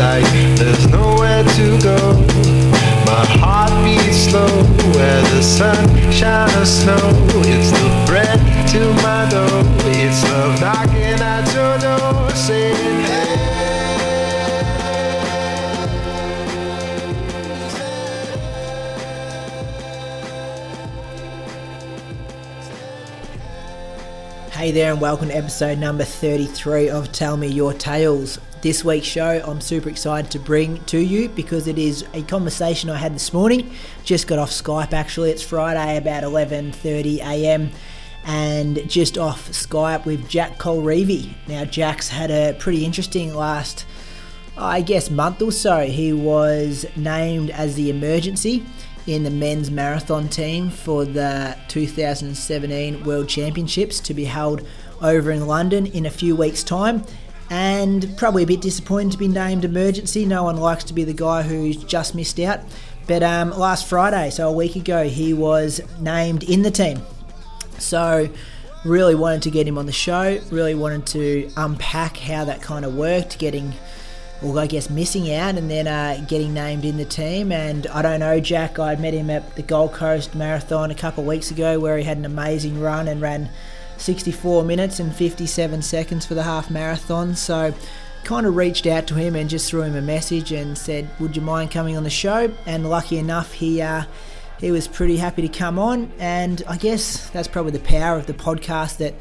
Like there's nowhere to go. My heart beats slow, where the sun shines snow. Hey there, and welcome to episode number 33 of Tell Me Your Tales. This week's show I'm super excited to bring to you because it is a conversation I had this morning. Just got off Skype actually. It's Friday about 11:30 a.m. and just off Skype with Jack Colreavy. Now Jack's had a pretty interesting last I guess month or so. He was named as the emergency in the men's marathon team for the 2017 World Championships to be held over in London in a few weeks' time. And probably a bit disappointed to be named emergency. No one likes to be the guy who's just missed out. But um, last Friday, so a week ago, he was named in the team. So, really wanted to get him on the show. Really wanted to unpack how that kind of worked, getting, well, I guess missing out and then uh, getting named in the team. And I don't know, Jack. I met him at the Gold Coast Marathon a couple of weeks ago, where he had an amazing run and ran 64 minutes and 57 seconds for the half marathon. So, kind of reached out to him and just threw him a message and said, "Would you mind coming on the show?" And lucky enough, he. Uh, he was pretty happy to come on, and I guess that's probably the power of the podcast that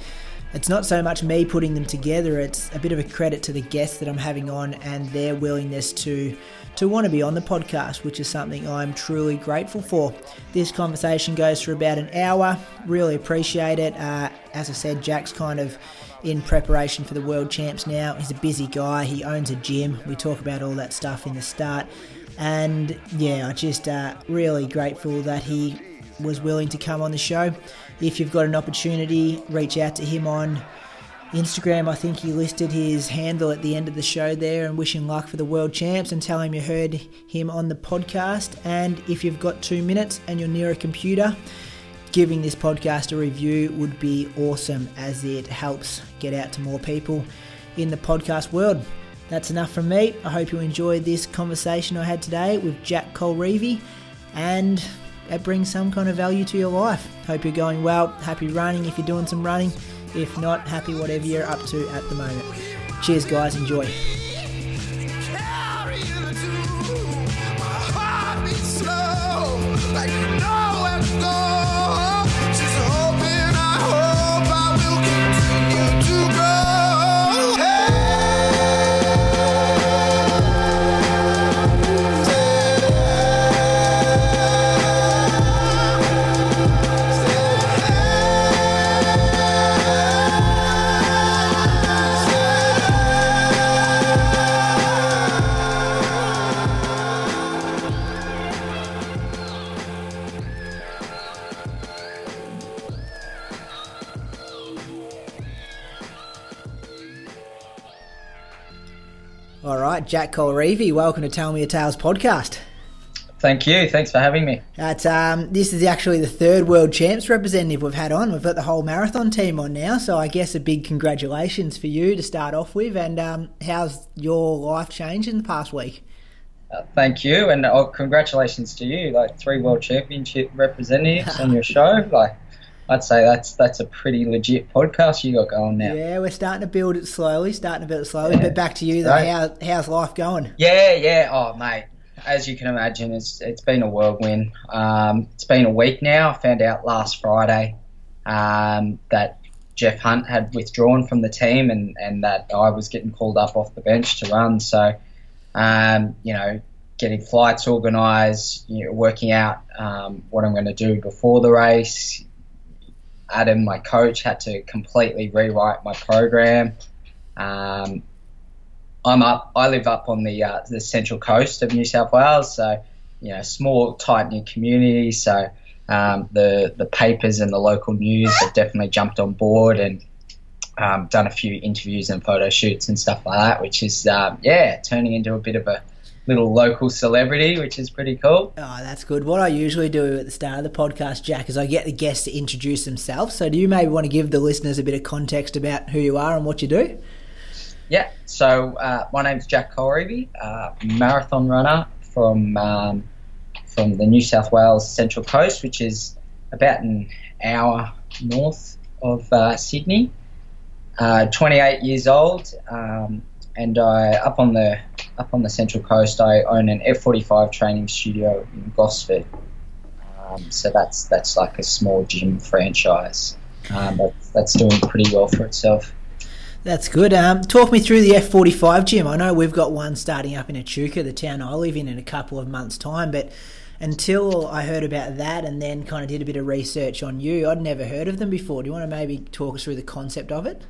it's not so much me putting them together, it's a bit of a credit to the guests that I'm having on and their willingness to to want to be on the podcast, which is something I'm truly grateful for. This conversation goes for about an hour. Really appreciate it. Uh, as I said, Jack's kind of in preparation for the world champs now. He's a busy guy. He owns a gym. We talk about all that stuff in the start. And yeah, I just uh, really grateful that he was willing to come on the show. If you've got an opportunity, reach out to him on Instagram. I think he listed his handle at the end of the show there and wish him luck for the world champs and tell him you heard him on the podcast. And if you've got two minutes and you're near a computer, giving this podcast a review would be awesome as it helps get out to more people in the podcast world. That's enough from me. I hope you enjoyed this conversation I had today with Jack Colreavy and it brings some kind of value to your life. Hope you're going well. Happy running if you're doing some running. If not, happy whatever you're up to at the moment. Cheers, guys. Enjoy. like. All right, Jack Colreavy, welcome to Tell Me a Tales podcast. Thank you. Thanks for having me. That's, um, this is actually the third World Champs representative we've had on. We've got the whole marathon team on now, so I guess a big congratulations for you to start off with. And um, how's your life changed in the past week? Uh, thank you, and oh, congratulations to you. Like three world championship representatives on your show. Like I'd say that's that's a pretty legit podcast you got going now. Yeah, we're starting to build it slowly, starting to build it slowly. Yeah. But back to you, though. How, how's life going? Yeah, yeah. Oh, mate, as you can imagine, it's it's been a whirlwind. Um, it's been a week now. I found out last Friday um, that Jeff Hunt had withdrawn from the team, and and that I was getting called up off the bench to run. So, um, you know, getting flights organised, you know, working out um, what I'm going to do before the race, Adam, my coach, had to completely rewrite my program. Um, I'm up. I live up on the uh, the central coast of New South Wales, so you know, small, tight knit community. So um, the the papers and the local news have definitely jumped on board and um, done a few interviews and photo shoots and stuff like that, which is um, yeah, turning into a bit of a little local celebrity, which is pretty cool. Oh, that's good. What I usually do at the start of the podcast, Jack, is I get the guests to introduce themselves. So, do you maybe want to give the listeners a bit of context about who you are and what you do? Yeah. So, uh, my name's Jack Colreavy, uh, marathon runner from um, from the New South Wales Central Coast, which is about an hour north of uh, Sydney. Uh, 28 years old. Um, and I up on the up on the central coast. I own an F45 training studio in Gosford. Um, so that's that's like a small gym franchise. Um, that's, that's doing pretty well for itself. That's good. Um, talk me through the F45 gym. I know we've got one starting up in Echuca, the town I live in, in a couple of months' time. But until I heard about that and then kind of did a bit of research on you, I'd never heard of them before. Do you want to maybe talk us through the concept of it?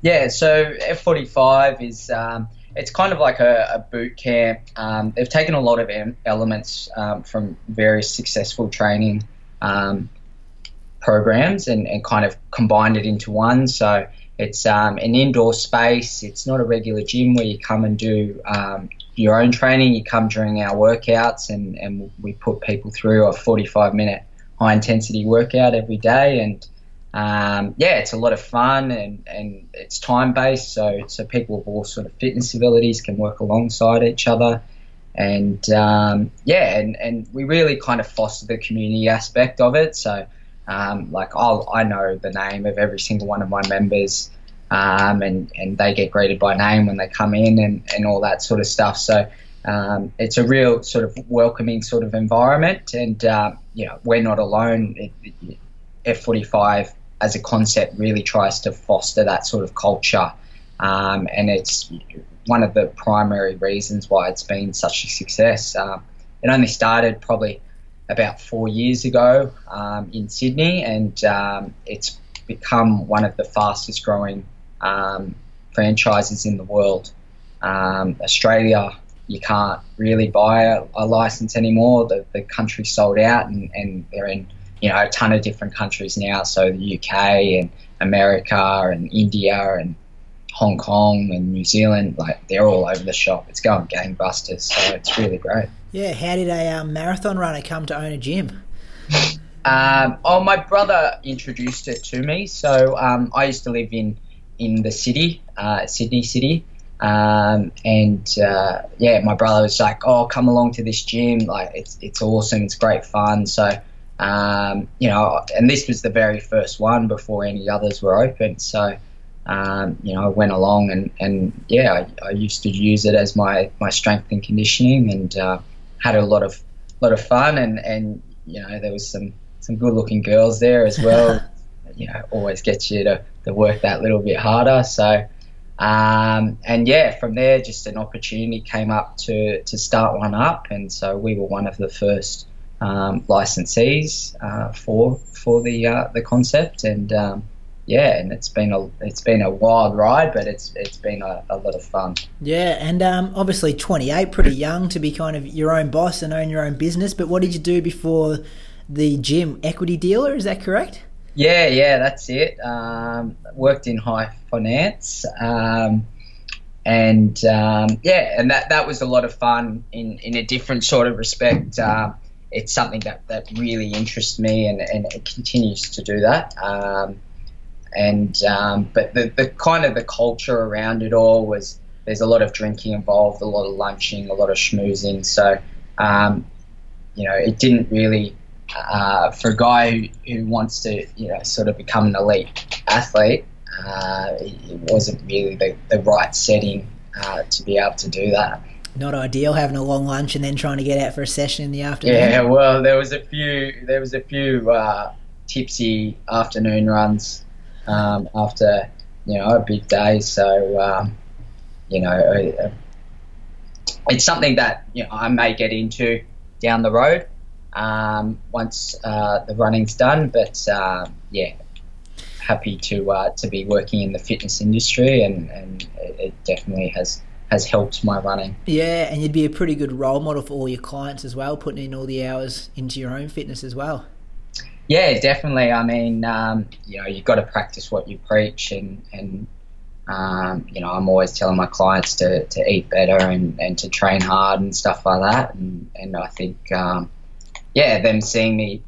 Yeah, so F45 is um, it's kind of like a, a boot camp. Um, they've taken a lot of elements um, from various successful training um, programs and, and, kind of combined it into one. So it's um, an indoor space. It's not a regular gym where you come and do um, your own training. You come during our workouts, and, and we put people through a 45 minute high intensity workout every day and um, yeah, it's a lot of fun and, and it's time based, so so people of all sort of fitness abilities can work alongside each other, and um, yeah, and, and we really kind of foster the community aspect of it. So um, like I'll, I know the name of every single one of my members, um, and and they get greeted by name when they come in and, and all that sort of stuff. So um, it's a real sort of welcoming sort of environment, and uh, you know we're not alone. It, it, F45 as a concept really tries to foster that sort of culture. Um, and it's one of the primary reasons why it's been such a success. Um, it only started probably about four years ago um, in Sydney, and um, it's become one of the fastest growing um, franchises in the world. Australia, you can't really buy a, a license anymore. The, the country's sold out, and, and they're in you know a ton of different countries now. So the UK and America and India and Hong Kong and New Zealand, like they're all over the shop. It's going gangbusters, so it's really great. Yeah, how did a um, marathon runner come to own a gym? Um, oh, my brother introduced it to me. So um, I used to live in in the city, uh, Sydney City, um, and uh, yeah, my brother was like, "Oh, come along to this gym. Like, it's it's awesome. It's great fun." So um, you know, and this was the very first one before any others were open. So, um, you know, I went along and, and yeah, I, I, used to use it as my, my strength and conditioning and uh, had a lot of lot of fun and, and you know there was some some good looking girls there as well. you know, always gets you to, to work that little bit harder. So. Um, and yeah, from there, just an opportunity came up to, to start one up, and so we were one of the first um, licensees uh, for for the uh, the concept, and um, yeah, and it's been a it's been a wild ride, but it's it's been a, a lot of fun. Yeah, and um, obviously 28, pretty young to be kind of your own boss and own your own business. But what did you do before the gym? Equity dealer, is that correct? Yeah, yeah, that's it. Um, worked in high finance. Um, and um, yeah, and that, that was a lot of fun in, in a different sort of respect. Uh, it's something that, that really interests me and, and it continues to do that. Um, and um, but the, the kind of the culture around it all was there's a lot of drinking involved, a lot of lunching, a lot of schmoozing. So um, you know, it didn't really uh, for a guy who, wants to, you know, sort of become an elite athlete, uh, it wasn't really the, the right setting uh, to be able to do that. Not ideal having a long lunch and then trying to get out for a session in the afternoon. Yeah, well, there was a few, there was a few uh, tipsy afternoon runs um, after, you know, a big day. So, um, you know, uh, it's something that you know I may get into down the road um, once uh, the running's done. But um, yeah, happy to uh, to be working in the fitness industry, and, and it definitely has has helped my running. Yeah, and you'd be a pretty good role model for all your clients as well, putting in all the hours into your own fitness as well. Yeah, definitely. I mean, um, you know, you've got to practice what you preach, and and um, you know, I'm always telling my clients to, to eat better and, and to train hard and stuff like that. And, and I think, um, yeah, them seeing me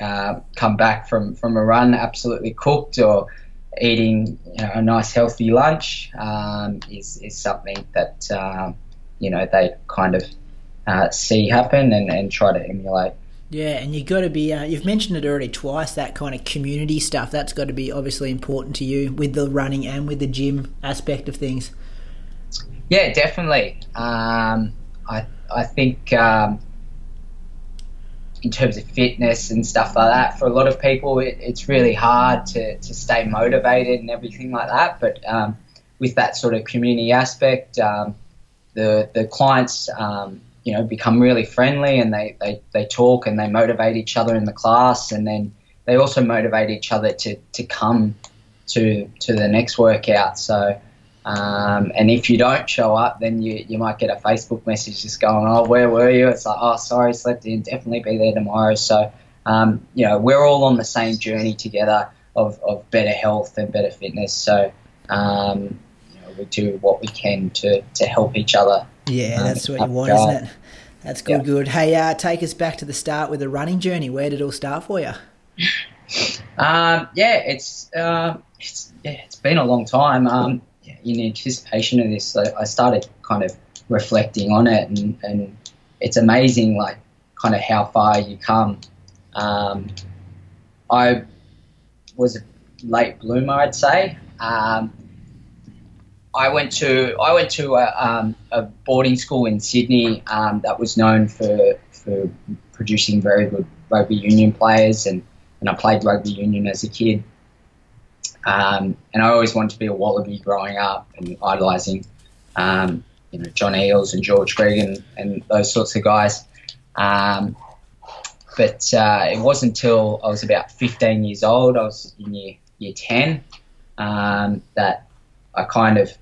uh, come back from, from a run absolutely cooked or eating you know, a nice healthy lunch um, is, is something that, um, you know, they kind of uh, see happen and, and try to emulate. Yeah, and you've got to be, uh, you've mentioned it already twice, that kind of community stuff. That's got to be obviously important to you with the running and with the gym aspect of things. Yeah, definitely. Um, I, I think um, in terms of fitness and stuff like that, for a lot of people, it, it's really hard to, to stay motivated and everything like that. But um, with that sort of community aspect, um, the, the clients um, you know become really friendly and they, they, they talk and they motivate each other in the class. And then they also motivate each other to, to come to to the next workout. So um, and if you don't show up then you, you might get a Facebook message just going oh where were you it's like oh sorry slept in definitely be there tomorrow so um, you know we're all on the same journey together of, of better health and better fitness so um, you know, we do what we can to, to help each other yeah, that's what you want, isn't it? That's good, yeah. good. Hey, uh, take us back to the start with the running journey. Where did it all start for you? Um, yeah, it's, uh, it's yeah, it's been a long time. In anticipation of this, I, I, started kind of reflecting on it, and, and it's amazing, like kind of how far you come. Um, I was a late bloomer, I'd say. Um, I went to I went to a, um, a boarding school in Sydney um, that was known for for producing very good rugby union players, and, and I played rugby union as a kid. Um, and I always wanted to be a Wallaby growing up and idolising, um, you know, John Eales and George Gregan and, and those sorts of guys. Um, but uh, it wasn't until I was about 15 years old, I was in year, year 10, um, that I kind of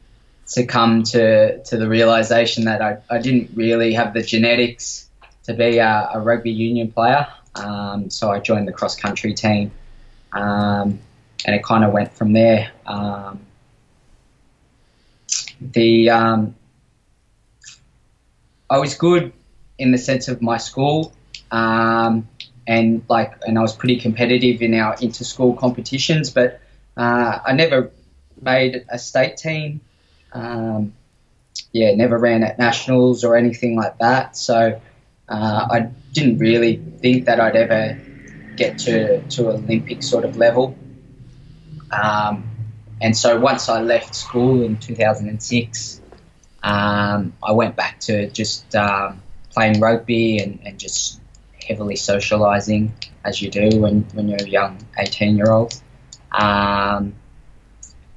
succumbed to, to the realization that I, I didn't really have the genetics to be a, a rugby union player. Um, so I joined the cross country team, um, and it kind of went from there. Um, the um, I was good in the sense of my school, um, and like, and I was pretty competitive in our inter-school competitions, but uh, I never made a state team. Um, yeah, never ran at nationals or anything like that. So uh, I didn't really think that I'd ever get to to Olympic sort of level. Um, and so once I left school in 2006, um, I went back to just um, playing rugby and, and, just heavily socialising, as you do when, when you're a young 18 year old. Um,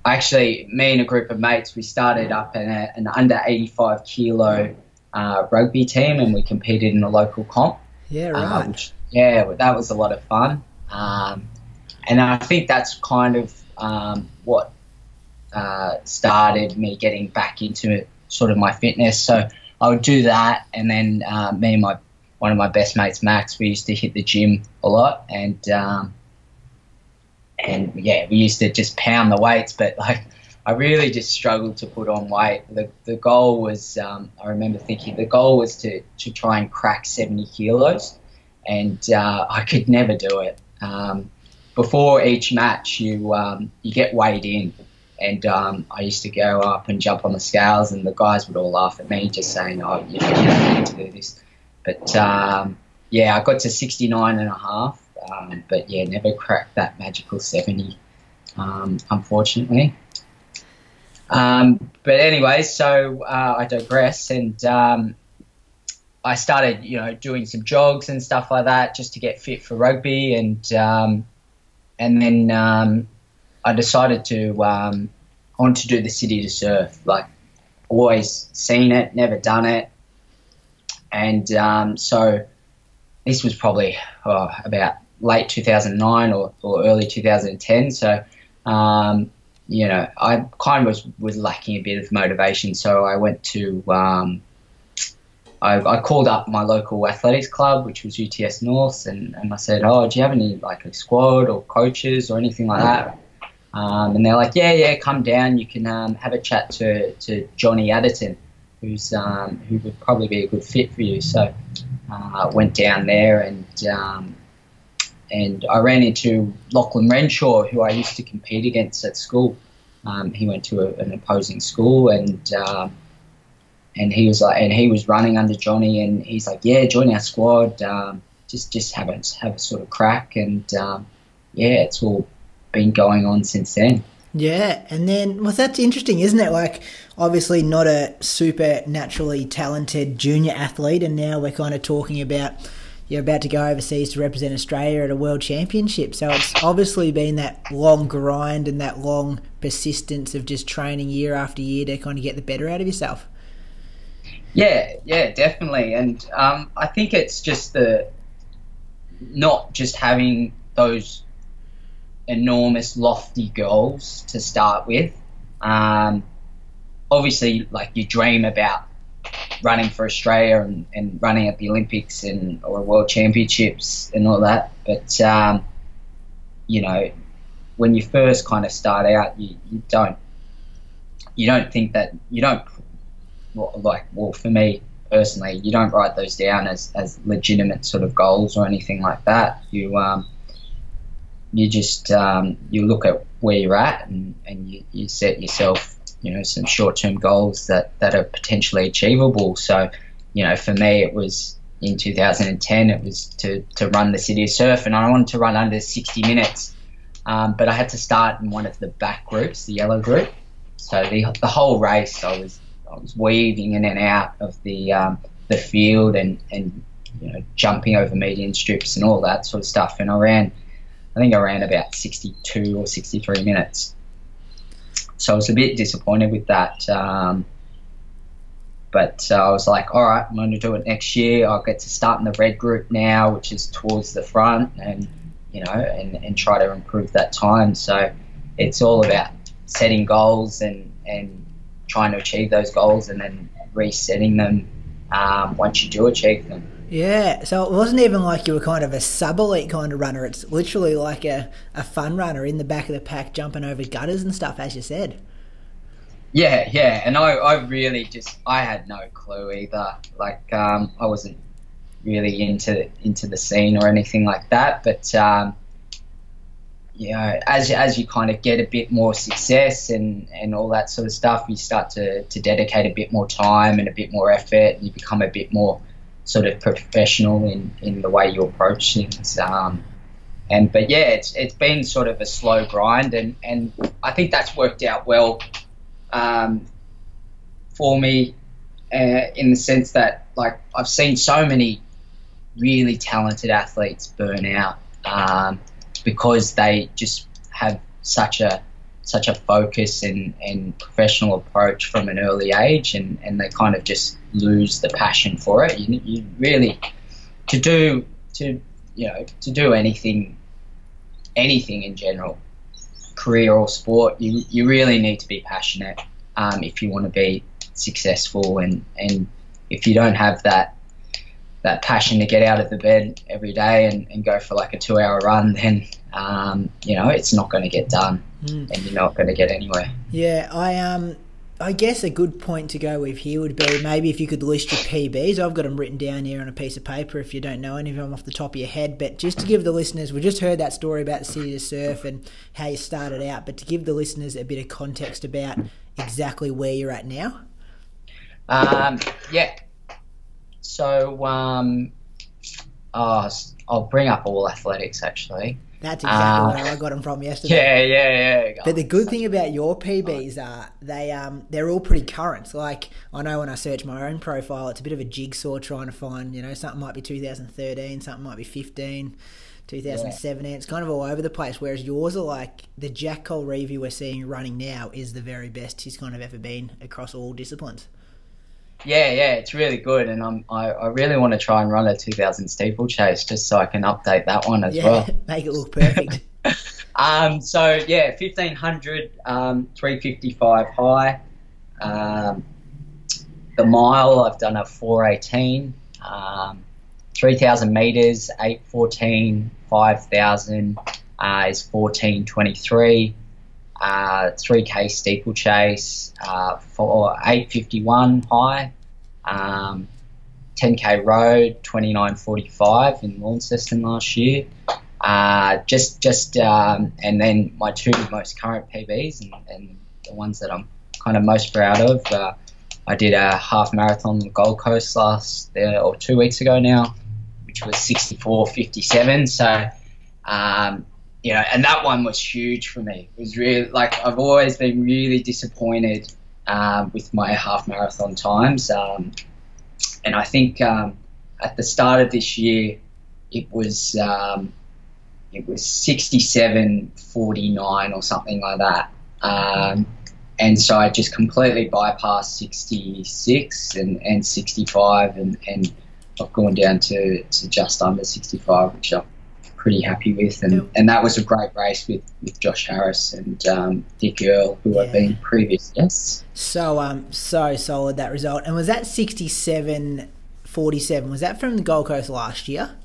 actually, me and a group of mates, we started up an, an under 85 kilo uh, rugby team and we competed in a local comp. Yeah, uh, right. which, yeah, that was a lot of fun. Um, and I think that's kind of um, what uh, started me getting back into sort of my fitness. So I would do that, and then uh, me and my one of my best mates, Max, we used to hit the gym a lot, and um, and yeah, we used to just pound the weights, but like I really just struggled to put on weight. The, the goal was, um, I remember thinking, the goal was to, to try and crack 70 kilos, and uh, I could never do it. Um, before each match, you um, you get weighed in, and um, I used to go up and jump on the scales, and the guys would all laugh at me, just saying, "Oh, you, know, you don't need to do this." But um, yeah, I got to 69 and a half, um, but yeah, never cracked that magical 70, um, unfortunately. Um, but anyway, so uh, I digress, and I started, you know, doing some jogs and stuff like that just to get fit for rugby, and and then um, I decided to um, to do the city to surf. Like always seen it, never done it, and um, so this was probably oh, about late 2009 or, or early 2010. So um, you know, I kind of was, was lacking a bit of motivation, so I went to um, I, I, called up my local athletics club, which was UTS North, and, and I said, "Oh, do you have any like a squad or coaches or anything like that?" Um, and they're like, "Yeah, yeah, come down. You can um, have a chat to, to Johnny Adderton, who's um, who would probably be a good fit for you." So uh, I went down there and um, and I ran into Lachlan Renshaw, who I used to compete against at school. Um, he went to a, an opposing school, and uh, and he was like, and he was running under Johnny, and he's like, yeah, join our squad, um, just just have a have a sort of crack, and um, yeah, it's all been going on since then. Yeah, and then well, that's interesting, isn't it? Like, obviously not a super naturally talented junior athlete, and now we're kind of talking about you're about to go overseas to represent Australia at a world championship. So it's obviously been that long grind and that long persistence of just training year after year to kind of get the better out of yourself. Yeah, yeah, definitely. And um, I think it's just the not just having those enormous, lofty goals to start with. Um, obviously, like you dream about running for Australia and, and running at the Olympics and or World Championships and all that. But um, you know, when you first kind of start out, you, you don't you don't think that you don't like well for me personally, you don't write those down as, as legitimate sort of goals or anything like that. You um, you just um, you look at where you're at and, and you, you set yourself you know some short term goals that that are potentially achievable. So you know for me it was in 2010 it was to to run the city of surf and I wanted to run under 60 minutes, um, but I had to start in one of the back groups, the yellow group. So the the whole race I was I was weaving in and out of the um, the field and and you know jumping over median strips and all that sort of stuff and I ran I think I ran about 62 or 63 minutes so I was a bit disappointed with that. Um, but uh, I was like, all right, I'm going to do it next year. I'll get to start in the red group now, which is towards the front, and you know, and, and try to improve that time. So it's all about setting goals and and trying to achieve those goals, and then resetting them um, once you do achieve them. Yeah, so it wasn't even like you were kind of a sub elite kind of runner. It's literally like a, a fun runner in the back of the pack, jumping over gutters and stuff, as you said. Yeah, yeah, and I, I really just I had no clue either. Like um, I wasn't really into into the scene or anything like that. But um, you know, as as you kind of get a bit more success and and all that sort of stuff, you start to to dedicate a bit more time and a bit more effort, and you become a bit more sort of professional in, in the way you approach things. Um, and but yeah, it's it's been sort of a slow grind, and, and I think that's worked out well um, for me uh, in the sense that like I've seen so many really talented athletes burn out um, because they just have such a such a focus and, and professional approach from an early age, and, and they kind of just lose the passion for it. You, you really to do to you know to do anything anything in general, career or sport, you, you really need to be passionate um, if you want to be successful, and and if you don't have that that passion to get out of the bed every day and, and go for like a two hour run, then um, you know it's not going to get done mm. and you're not going to get anywhere. Yeah, I um, I guess a good point to go with here would be maybe if you could list your PBs. I've got them written down here on a piece of paper if you don't know any of them off the top of your head. But just to give the listeners, we just heard that story about the city to surf and how you started out. But to give the listeners a bit of context about exactly where you're at now. Um, yeah. So um, oh, I'll bring up all athletics actually. That's exactly Uh, where I got them from yesterday. Yeah, yeah, yeah. But the good thing about your PBs are they um they're all pretty current. Like I know when I search my own profile, it's a bit of a jigsaw trying to find you know something might be 2013, something might be 15, 2017. It's kind of all over the place. Whereas yours are like the Jack Colreavy we're seeing running now is the very best he's kind of ever been across all disciplines. Yeah, yeah, it's really good, and I'm, I, I really want to try and run a 2000 steeplechase just so I can update that one as Yeah, well. make it look perfect. Um, so yeah, 1500, um, 355 high. Um, the mile, I've done a 418. Um, 3000 meters, 814. 5000 uh, is 1423. Uh, 3k steeplechase, uh, for 851 high. Um, 10k road, 2945 in Launceston last year. Uh, just, just, um, and then my two most current PBs and, and the ones that I'm kind of most proud of. Uh, I did a half marathon on the Gold Coast last uh, or two weeks ago now, which was 64.57. So, um, you know, and that one was huge for me. It was really like I've always been really disappointed um, with my half marathon times, um, and I think um, at the start of this year it was um, it was 67.49 or something like that. Um, and so I just completely bypassed 66 and, and 65, and, and I've gone down to, to just under 65, which I'm pretty happy with. And, Yep. and that was a great race with, with Josh Harris and um, Nick Earl, who have Yeah. been previous guests. So um so solid that result. And was that 67 47 was that from the Gold Coast last year?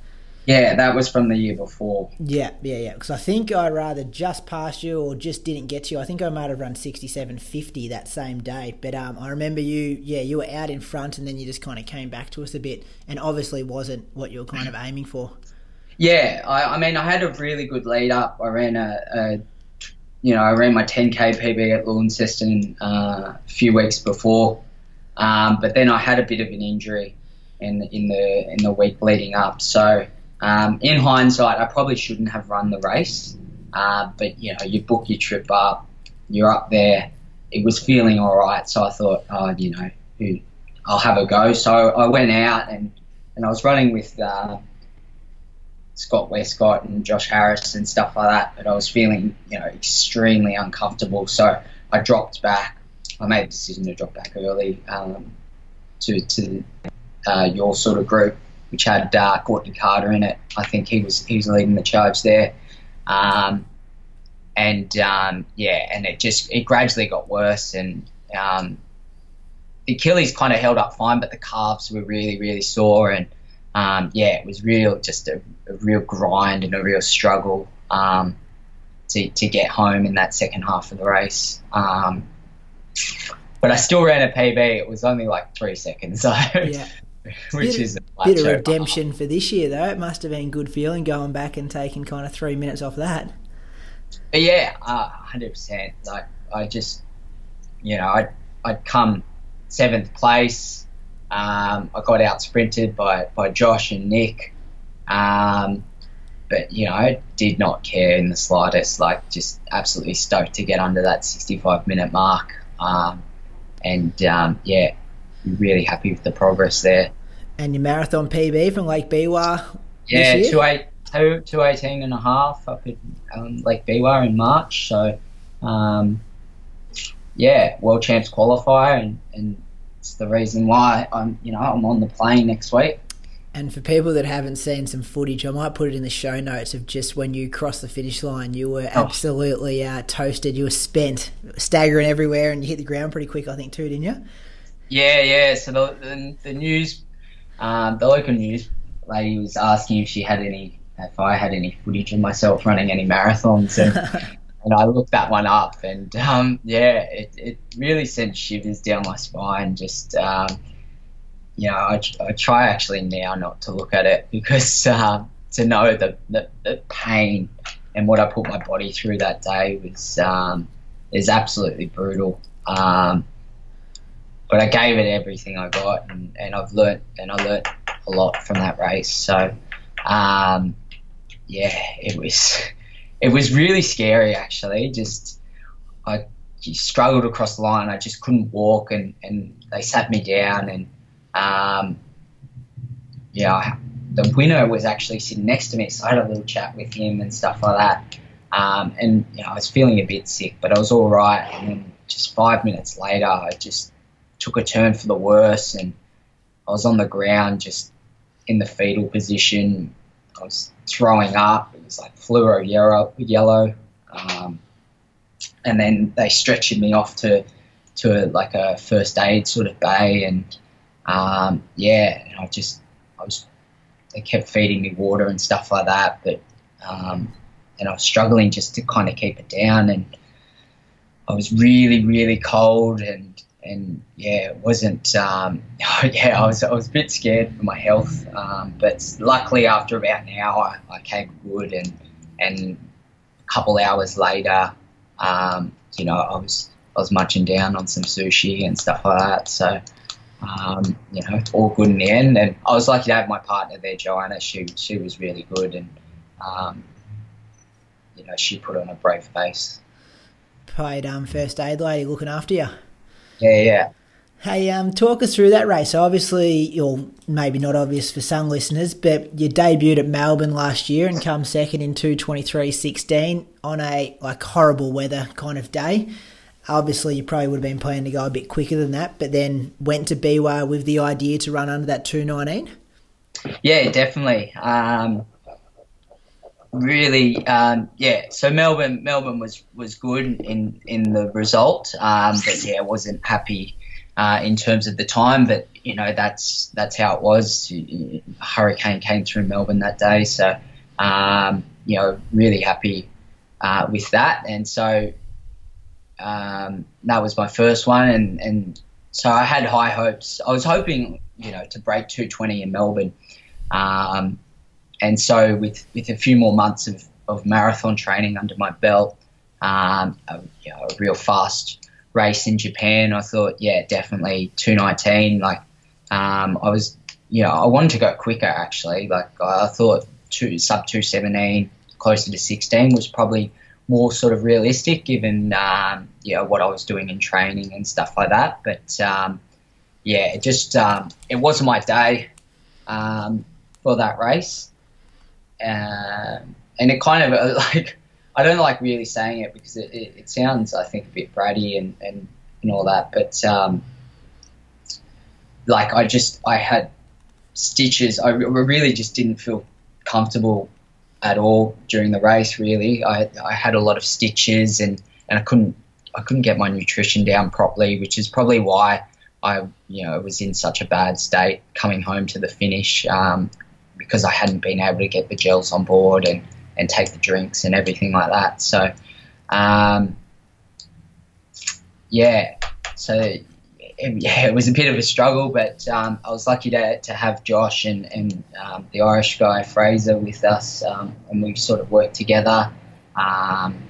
Yeah, that was from the year before. Yeah, yeah, yeah. Because I think I rather just passed you or just didn't get to you. I think I might have run sixty-seven fifty that same day. But um, I remember you, yeah, you were out in front, and then you just kind of came back to us a bit, and obviously wasn't what you were kind of aiming for. Yeah, I, I mean, I had a really good lead up. I ran a, a you know, I ran my 10k PB at Launceston uh, a few weeks before, um, but then I had a bit of an injury in in the in the week leading up. So, um, in hindsight, I probably shouldn't have run the race. Uh, but you know, you book your trip up, you're up there. It was feeling all right, so I thought, oh, you know, I'll have a go. So I went out and and I was running with. Uh, Scott Westcott and Josh Harris and stuff like that, but I was feeling, you know, extremely uncomfortable. So I dropped back. I made a decision to drop back early um, to to uh, your sort of group, which had uh, Courtney Carter in it. I think he was he was leading the charge there, um, and um, yeah, and it just it gradually got worse, and um, the Achilles kind of held up fine, but the calves were really really sore and um, yeah, it was real, just a, a real grind and a real struggle um, to, to get home in that second half of the race. Um, but I still ran a PB. It was only like three seconds, so Yeah, which Bit- is a bit of redemption for this year though. It must have been good feeling going back and taking kind of three minutes off that. But yeah, uh, hundred percent. Like I just, you know, I'd I'd come seventh place. Um, I got out sprinted by by Josh and Nick. Um, but you know, I did not care in the slightest. Like, just absolutely stoked to get under that 65 minute mark. Um, and um, yeah, really happy with the progress there. And your marathon PB from Lake Biwa. Yeah, this year? two eight two two eighteen and a half up at um, Lake Biwa in March. So, um, yeah, world champs qualifier, and, and it's the reason why I'm you know I'm on the plane next week. And for people that haven't seen some footage, I might put it in the show notes of just when you crossed the finish line. You were Oh. absolutely uh, toasted. You were spent, staggering everywhere, and you hit the ground pretty quick, I think, too, didn't you? Yeah, yeah. So the the, the news, um, the local news lady was asking if she had any, if I had any footage of myself running any marathons, and, and I looked that one up, and um, yeah, it, it really sent shivers down my spine. Just um, you know, I, I try actually now not to look at it because um, to know the, the the pain and what I put my body through that day was um, is absolutely brutal. Um, but I gave it everything I got, and, and I've learnt and I learnt a lot from that race. So um, yeah, it was it was really scary actually. Just I struggled across the line. I just couldn't walk, and, and they sat me down, and um, yeah, I, the winner was actually sitting next to me, so I had a little chat with him and stuff like that. Um, and you know, I was feeling a bit sick, but I was all right. And then just five minutes later, I just took a turn for the worse, and I was on the ground, just in the fetal position. I was throwing up. It was like fluoro yellow, yellow. Um, and then they stretched me off to to a, like a first aid sort of bay, and um, yeah, and I just I was they kept feeding me water and stuff like that, but um, and I was struggling just to kind of keep it down, and I was really really cold, and and yeah, it wasn't um, yeah I was I was a bit scared for my health, um, but luckily after about an hour I came good, and and a couple hours later, um, you know I was I was munching down on some sushi and stuff like that, so um, you know, all good in the end. And I was lucky to have my partner there, Joanna. She she was really good, and um, you know, she put on a brave face. Paid um, first aid lady looking after you. Yeah, yeah. Hey, um, talk us through that race. So Obviously, you're maybe not obvious for some listeners, but you debuted at Melbourne last year and come second in 223.16 on a like horrible weather kind of day. Obviously, you probably would have been planning to go a bit quicker than that, but then went to Biwa with the idea to run under that 219. Yeah, definitely. Um, really, um, yeah. So Melbourne, Melbourne was was good in in the result, um, but yeah, wasn't happy uh, in terms of the time. But you know, that's that's how it was. A hurricane came through Melbourne that day, so um, you know, really happy uh, with that. And so um, that was my first one, and, and so I had high hopes. I was hoping, you know, to break 220 in Melbourne, um, and so with with a few more months of, of marathon training under my belt, um, a, you know, a real fast race in Japan, I thought, yeah, definitely 219. Like, um, I was, you know, I wanted to go quicker actually. Like, I thought two sub 217, closer to 16 was probably more sort of realistic given um, you know what I was doing in training and stuff like that. But um, yeah, it just um, it wasn't my day um, for that race, um, and it kind of like I don't like really saying it because it, it, it sounds I think a bit bratty and, and, and all that, but um, like I just I had stitches. I really just didn't feel comfortable at all during the race. Really, I, I had a lot of stitches and, and I couldn't I couldn't get my nutrition down properly, which is probably why I you know was in such a bad state coming home to the finish um, because I hadn't been able to get the gels on board and and take the drinks and everything like that. So um, yeah, so yeah, it was a bit of a struggle, but um, I was lucky to, to have Josh and, and um, the Irish guy Fraser with us, um, and we sort of worked together. Um,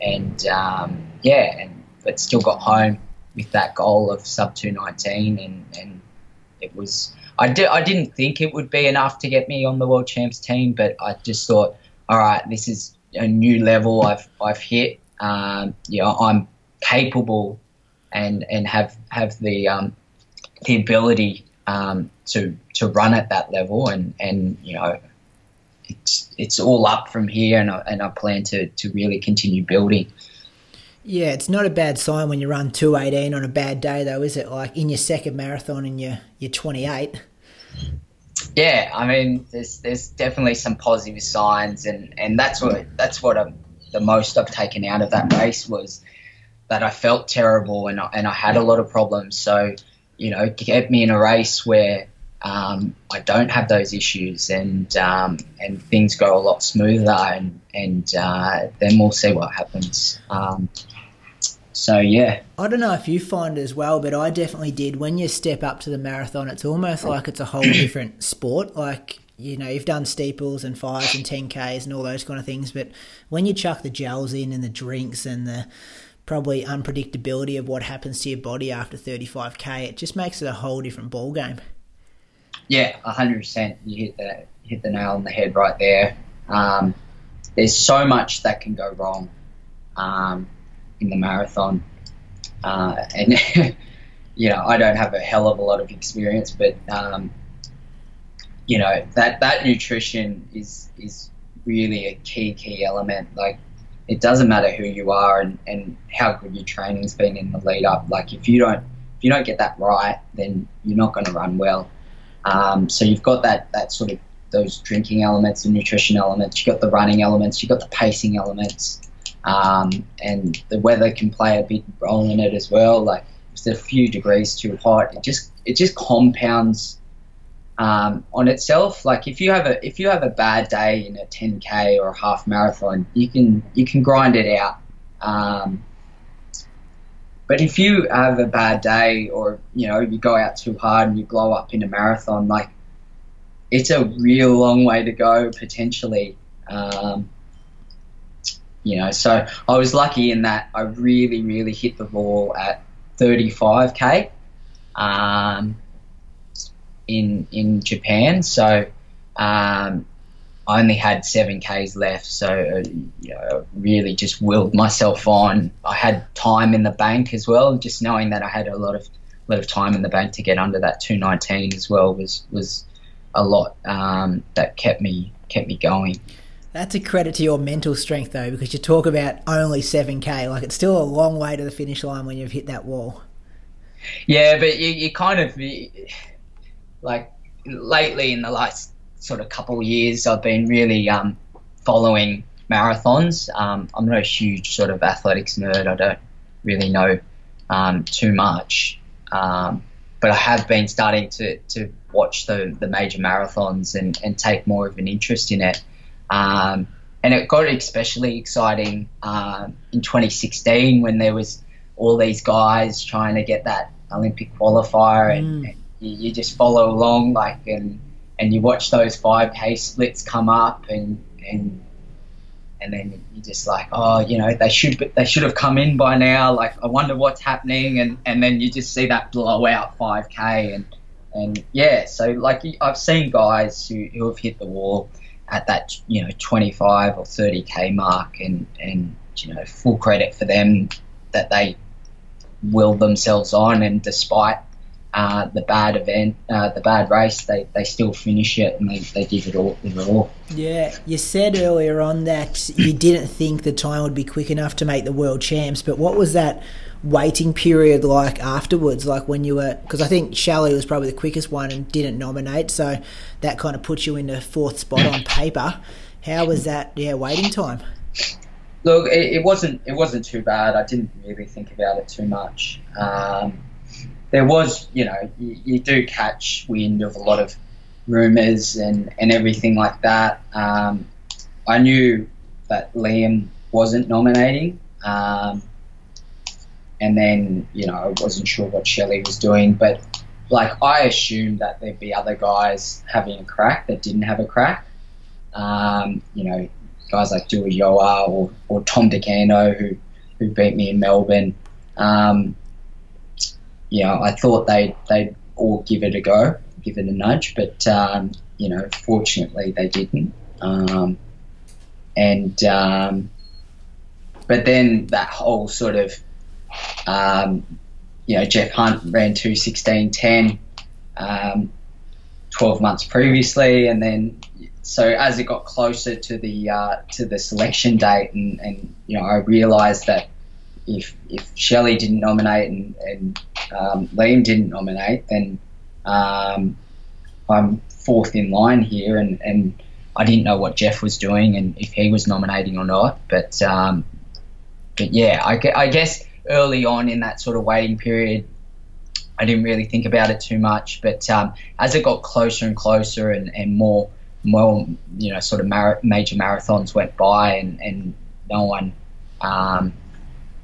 and um, yeah, and but still got home with that goal of sub 219, and, and it was. I, di- I didn't think it would be enough to get me on the world champs team, but I just thought, all right, this is a new level I've I've hit. Um, you know, I'm capable and and have have the um, the ability um, to to run at that level, and and you know, it's it's all up from here, and I, and I plan to to really continue building. Yeah, it's not a bad sign when you run two eighteen on a bad day, though, is it? Like in your second marathon, and you're you're twenty eight. Yeah, I mean, there's there's definitely some positive signs, and, and that's what that's what I'm, the most I've taken out of that race was that I felt terrible and I, and I had a lot of problems. So, you know, get me in a race where um, I don't have those issues and um, and things go a lot smoother and and uh, then we'll see what happens. Um, so yeah, I don't know if you find it as well, but I definitely did. When you step up to the marathon, it's almost like it's a whole different sport. Like you know, you've done steeples and fives and ten k's and all those kind of things, but when you chuck the gels in and the drinks and the probably unpredictability of what happens to your body after 35k, it just makes it a whole different ball game. Yeah, hundred percent. You hit the hit the nail on the head right there. Um, there's so much that can go wrong um, in the marathon, uh, and you know I don't have a hell of a lot of experience, but um, you know that that nutrition is is really a key key element. Like it doesn't matter who you are and, and how good your training's been in the lead up. Like if you don't if you don't get that right, then you're not going to run well. Um, so you've got that that sort of those drinking elements, the nutrition elements. You've got the running elements. You've got the pacing elements, um, and the weather can play a big role in it as well. Like if it's a few degrees too hot, it just it just compounds um, on itself. Like if you have a if you have a bad day in a 10k or a half marathon, you can you can grind it out. Um, but if you have a bad day or you know you go out too hard and you blow up in a marathon, like it's a real long way to go potentially. Um, you know, so I was lucky in that I really, really hit the wall at 35k um, in in Japan. So um, I only had seven k's left, so uh, you know, really just willed myself on. I had time in the bank as well, just knowing that I had a lot of lot of time in the bank to get under that 219 as well was was a lot um, that kept me kept me going. That's a credit to your mental strength, though, because you talk about only 7k. Like, it's still a long way to the finish line when you've hit that wall. Yeah, but you, you kind of, like, lately in the last sort of couple of years, I've been really um, following marathons. Um, I'm not a huge sort of athletics nerd. I don't really know um, too much. Um, but I have been starting to, to watch the, the major marathons and, and take more of an interest in it. Um, and it got especially exciting um, in 2016 when there was all these guys trying to get that Olympic qualifier, and, and you, you, just follow along like and and you watch those 5k splits come up, and and and then you're just like, oh, you know, they should they should have come in by now. Like, I wonder what's happening, and and then you just see that blowout 5k, and and yeah, so like I've seen guys who, who have hit the wall at that you know 25 or 30k mark, and and you know full credit for them that they willed themselves on, and despite uh, the bad event, uh, the bad race, they, they still finish it and they, they give it all, give it all. Yeah, you said earlier on that you didn't think the time would be quick enough to make the world champs, but what was that waiting period like afterwards? Like when you were, because I think Shelley was probably the quickest one and didn't nominate, so that kind of puts you in the fourth spot on paper. How was that? Yeah, waiting time. Look, it, it wasn't it wasn't too bad. I didn't really think about it too much. Um, there was, you know, you, you, do catch wind of a lot of rumours and, and everything like that. Um, I knew that Liam wasn't nominating. Um, and then, you know, I wasn't sure what Shelley was doing, but like I assumed that there'd be other guys having a crack that didn't have a crack. Um, you know, guys like Dua Yoa or, or Tom Do Canto who, who beat me in Melbourne. Um, you know, I thought they they'd all give it a go, give it a nudge, but um, you know, fortunately they didn't. Um, and um, but then that whole sort of um, you know, Jeff Hunt ran two sixteen ten um, 12 months previously, and then so as it got closer to the uh, to the selection date, and, and you know, I realised that if if Shelley didn't nominate and, and um, Liam didn't nominate, then um, I'm fourth in line here, and, and I didn't know what Jeff was doing and if he was nominating or not. But um, but yeah, I, I guess early on in that sort of waiting period, I didn't really think about it too much. But um, as it got closer and closer and, and more more you know sort of mar- major marathons went by and, and no one um,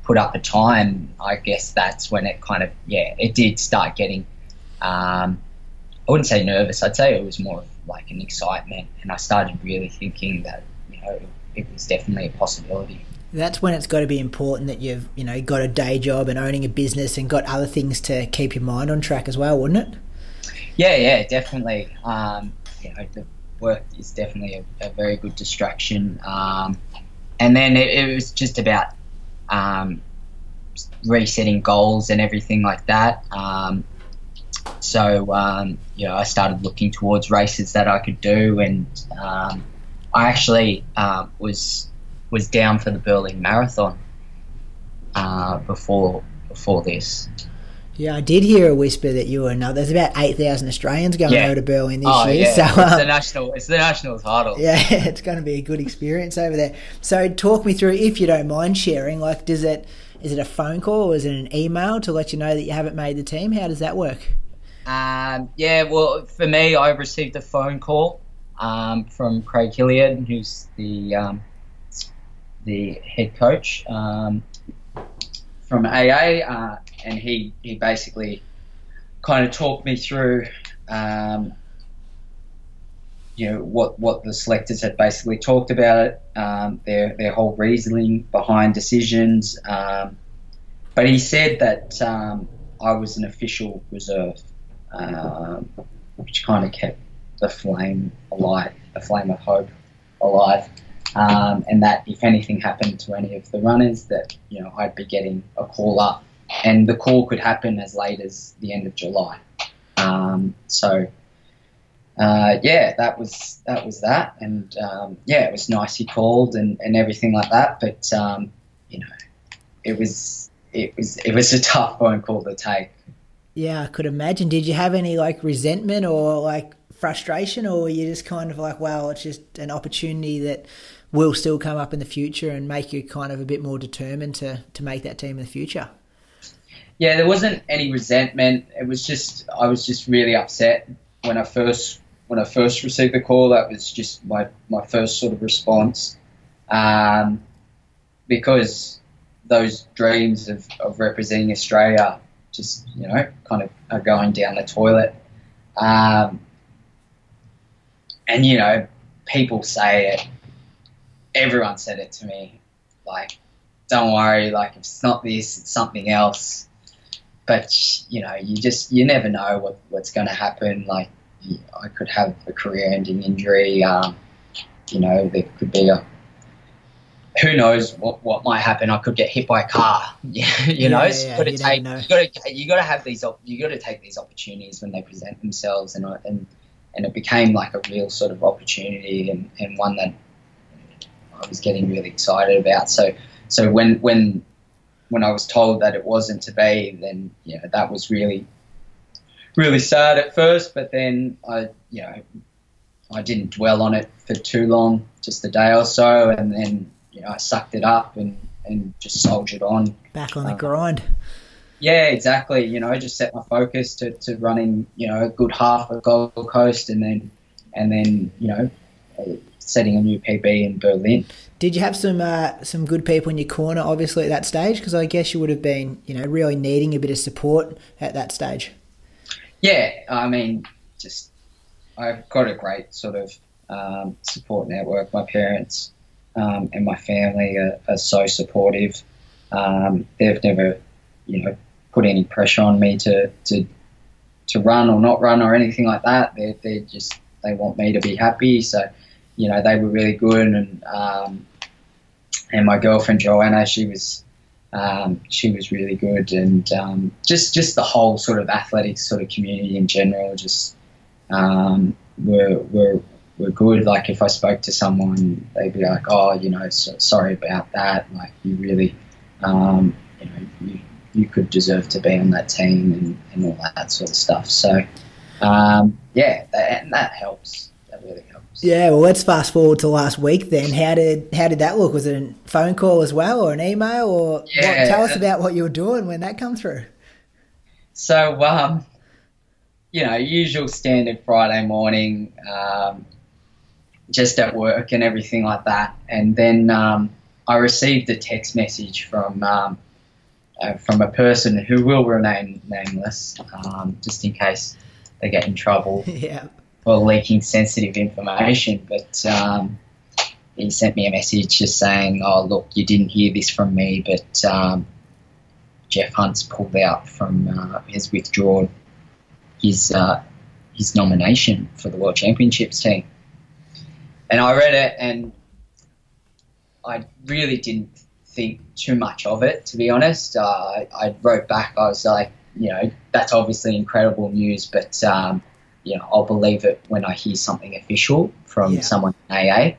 put up a time, I guess that's when it kind of yeah it did start getting. Um, I wouldn't say nervous. I'd say it was more of like an excitement, and I started really thinking that you know it was definitely a possibility. That's when it's got to be important that you've you know got a day job and owning a business and got other things to keep your mind on track as well, wouldn't it? Yeah, yeah, definitely. Um, you know, the work is definitely a, a very good distraction. Um, and then it, it, was just about um, resetting goals and everything like that. Um, so um, you know, I started looking towards races that I could do, and um, I actually uh, was was down for the Berlin Marathon uh, before before this. Yeah, I did hear a whisper that you were no. There's about eight thousand Australians going Yeah. over to Berlin this Oh year, yeah, so it's the um, national it's the national title. yeah, it's going to be a good experience over there. So, talk me through, if you don't mind sharing. Like, does it is it a phone call or is it an email to let you know that you haven't made the team? How does that work? Um, yeah, well, for me, I received a phone call um, from Craig Hilliard, who's the um, the head coach um, from AA, uh, and he he basically kind of talked me through. Um, you know what what the selectors had basically talked about it, um, their their whole reasoning behind decisions. Um, but he said that um, I was an official reserve um, which kind of kept the flame alive, the flame of hope alive. Um, and that if anything happened to any of the runners, that you know I'd be getting a call up, and the call could happen as late as the end of July. Um, so uh, yeah, that was that was that, and um, yeah, it was nice he called and, and everything like that. But um, you know, it was it was it was a tough phone call to take. Yeah, I could imagine. Did you have any like resentment or like frustration, or were you just kind of like, well, it's just an opportunity that will still come up in the future and make you kind of a bit more determined to to make that team in the future? Yeah, there wasn't any resentment. It was just I was just really upset when I first when I first received the call. That was just my my first sort of response, um, because those dreams of, of representing Australia just you know kind of are going down the toilet. Um, and you know, people say it. Everyone said it to me, like, "Don't worry, like if it's not this, it's something else." But you know, you just you never know what, what's going to happen. Like, you- I could have a career-ending injury. Um, you know, there could be a who knows what, what might happen. I could get hit by a car. Yeah, you know, Yeah, yeah, you got to you take know. you got to you got to have these you got to take these opportunities when they present themselves, and and and it became like a real sort of opportunity and, and one that I was getting really excited about. So so when when when I was told that it wasn't to be, then you know that was really really sad at first, but then I you know I didn't dwell on it for too long, just a day or so, and then you know I sucked it up and and just soldiered on. Back on the Uh, grind. Yeah, exactly. You know, just set my focus to, to running, you know, a good half of Gold Coast, and then and then you know, setting a new PB in Berlin. Did you have some uh, some good people in your corner, obviously at that stage? Because I guess you would have been, you know, really needing a bit of support at that stage. Yeah, I mean, just I've got a great sort of um, support network. My parents um, and my family are, are so supportive. Um, they've never, you know, put any pressure on me to, to to run or not run or anything like that. They they just they want me to be happy. So, you know, they were really good. And um, and my girlfriend Joanna, she was um, she was really good, and um, just just the whole sort of athletics sort of community in general, just um, were were were good. Like if I spoke to someone, they'd be like, "Oh, you know, so, sorry about that. Like you really, um, you know, you, you could deserve to be on that team and, and all that sort of stuff." So, um, yeah, and that helps. That really helps. Yeah, well, let's fast forward to last week. Then, how did how did that look? Was it a phone call as well, or an email, or what, tell us about what you were doing when that come through? So, um, you know, usual standard Friday morning, um, just at work and everything like that. And then um, I received a text message from um, uh, from a person who will remain nameless, um, just in case they get in trouble yeah, for leaking sensitive information. But um, he sent me a message just saying, "Oh, look, you didn't hear this from me, but um, Jeff Hunt's pulled out from uh, has withdrawn his uh, his nomination for the World Championships team. And I read it, and I really didn't think too much of it, to be honest. Uh, I, wrote back, I was like, you know, that's obviously incredible news, but um, you know, I'll believe it when I hear something official from Yeah. someone in AA,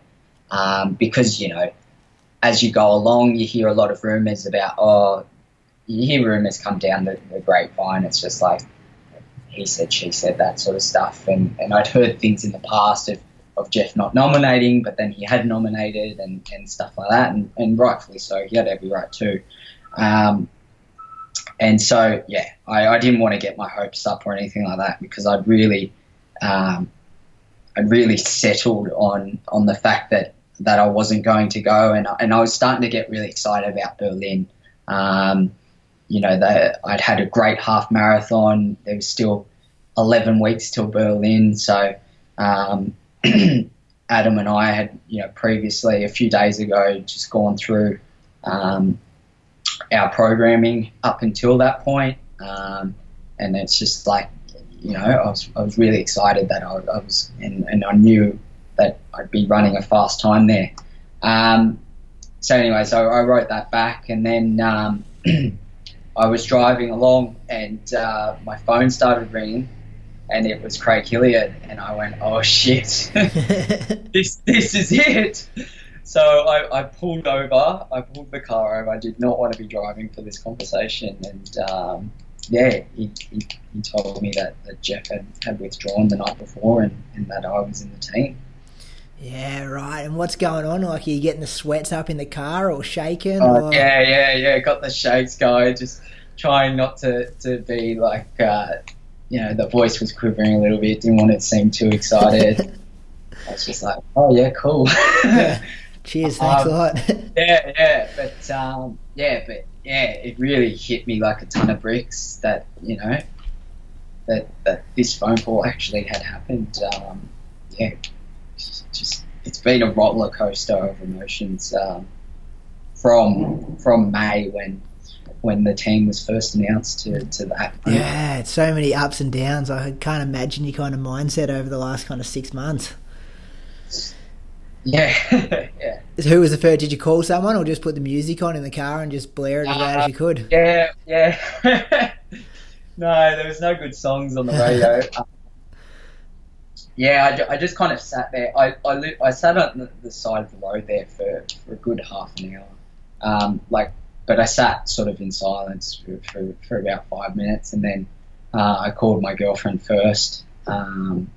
um, because you know, as you go along, you hear a lot of rumors about, oh, you hear rumors come down the, the grapevine. It's just like he said, she said, that sort of stuff, and and I'd heard things in the past of. Of Jeff not nominating, but then he had nominated and, and stuff like that, and, and rightfully so. He had every right to. Um, and so yeah, I, I didn't want to get my hopes up or anything like that because I'd really, um, I'd really settled on on the fact that that I wasn't going to go, and I- and I was starting to get really excited about Berlin. Um, you know, I'd had a great half marathon. There was still eleven weeks till Berlin, so. Um, Adam and I had, you know, previously a few days ago just gone through um, our programming up until that point, um, and it's just like, you know, I was, I was really excited that I, I was, and, and I knew that I'd be running a fast time there. Um, so anyway, so I wrote that back, and then um, I was driving along, and uh, my phone started ringing, and it was Craig Hilliard, and I went, "Oh shit, this this is it." So I, I pulled over. I pulled the car over. I did not want to be driving for this conversation, and um, yeah, he, he, he told me that, that Jeff had, had withdrawn the night before, and, and that I was in the team. yeah, right. And what's going on? Like, are you getting the sweats up in the car or shaking? Uh, or... yeah, yeah, yeah. Got the shakes going. Just trying not to, to be like, uh, you know, the voice was quivering a little bit. Didn't want it to seem too excited. I was just like, oh yeah, cool. Yeah. Cheers, thanks Um, a lot. yeah, yeah, but um, yeah, but yeah, it really hit me like a ton of bricks that you know that that this phone call actually had happened. Um, yeah, just, just it's been a roller coaster of emotions um, from from May when when the team was first announced to, to that. yeah, it's so many ups and downs. I can't imagine your kind of mindset over the last kind of six months. Yeah, yeah. Who was the first? Did you call someone or just put the music on in the car and just blare it as loud as you could? Yeah, yeah. no, there was no good songs on the radio. Um, yeah, I, I just kind of sat there. I, I, I sat on the, the side of the road there for, for a good half an hour. Um, like, but I sat sort of in silence for, for, for about five minutes, and then uh, I called my girlfriend first, um,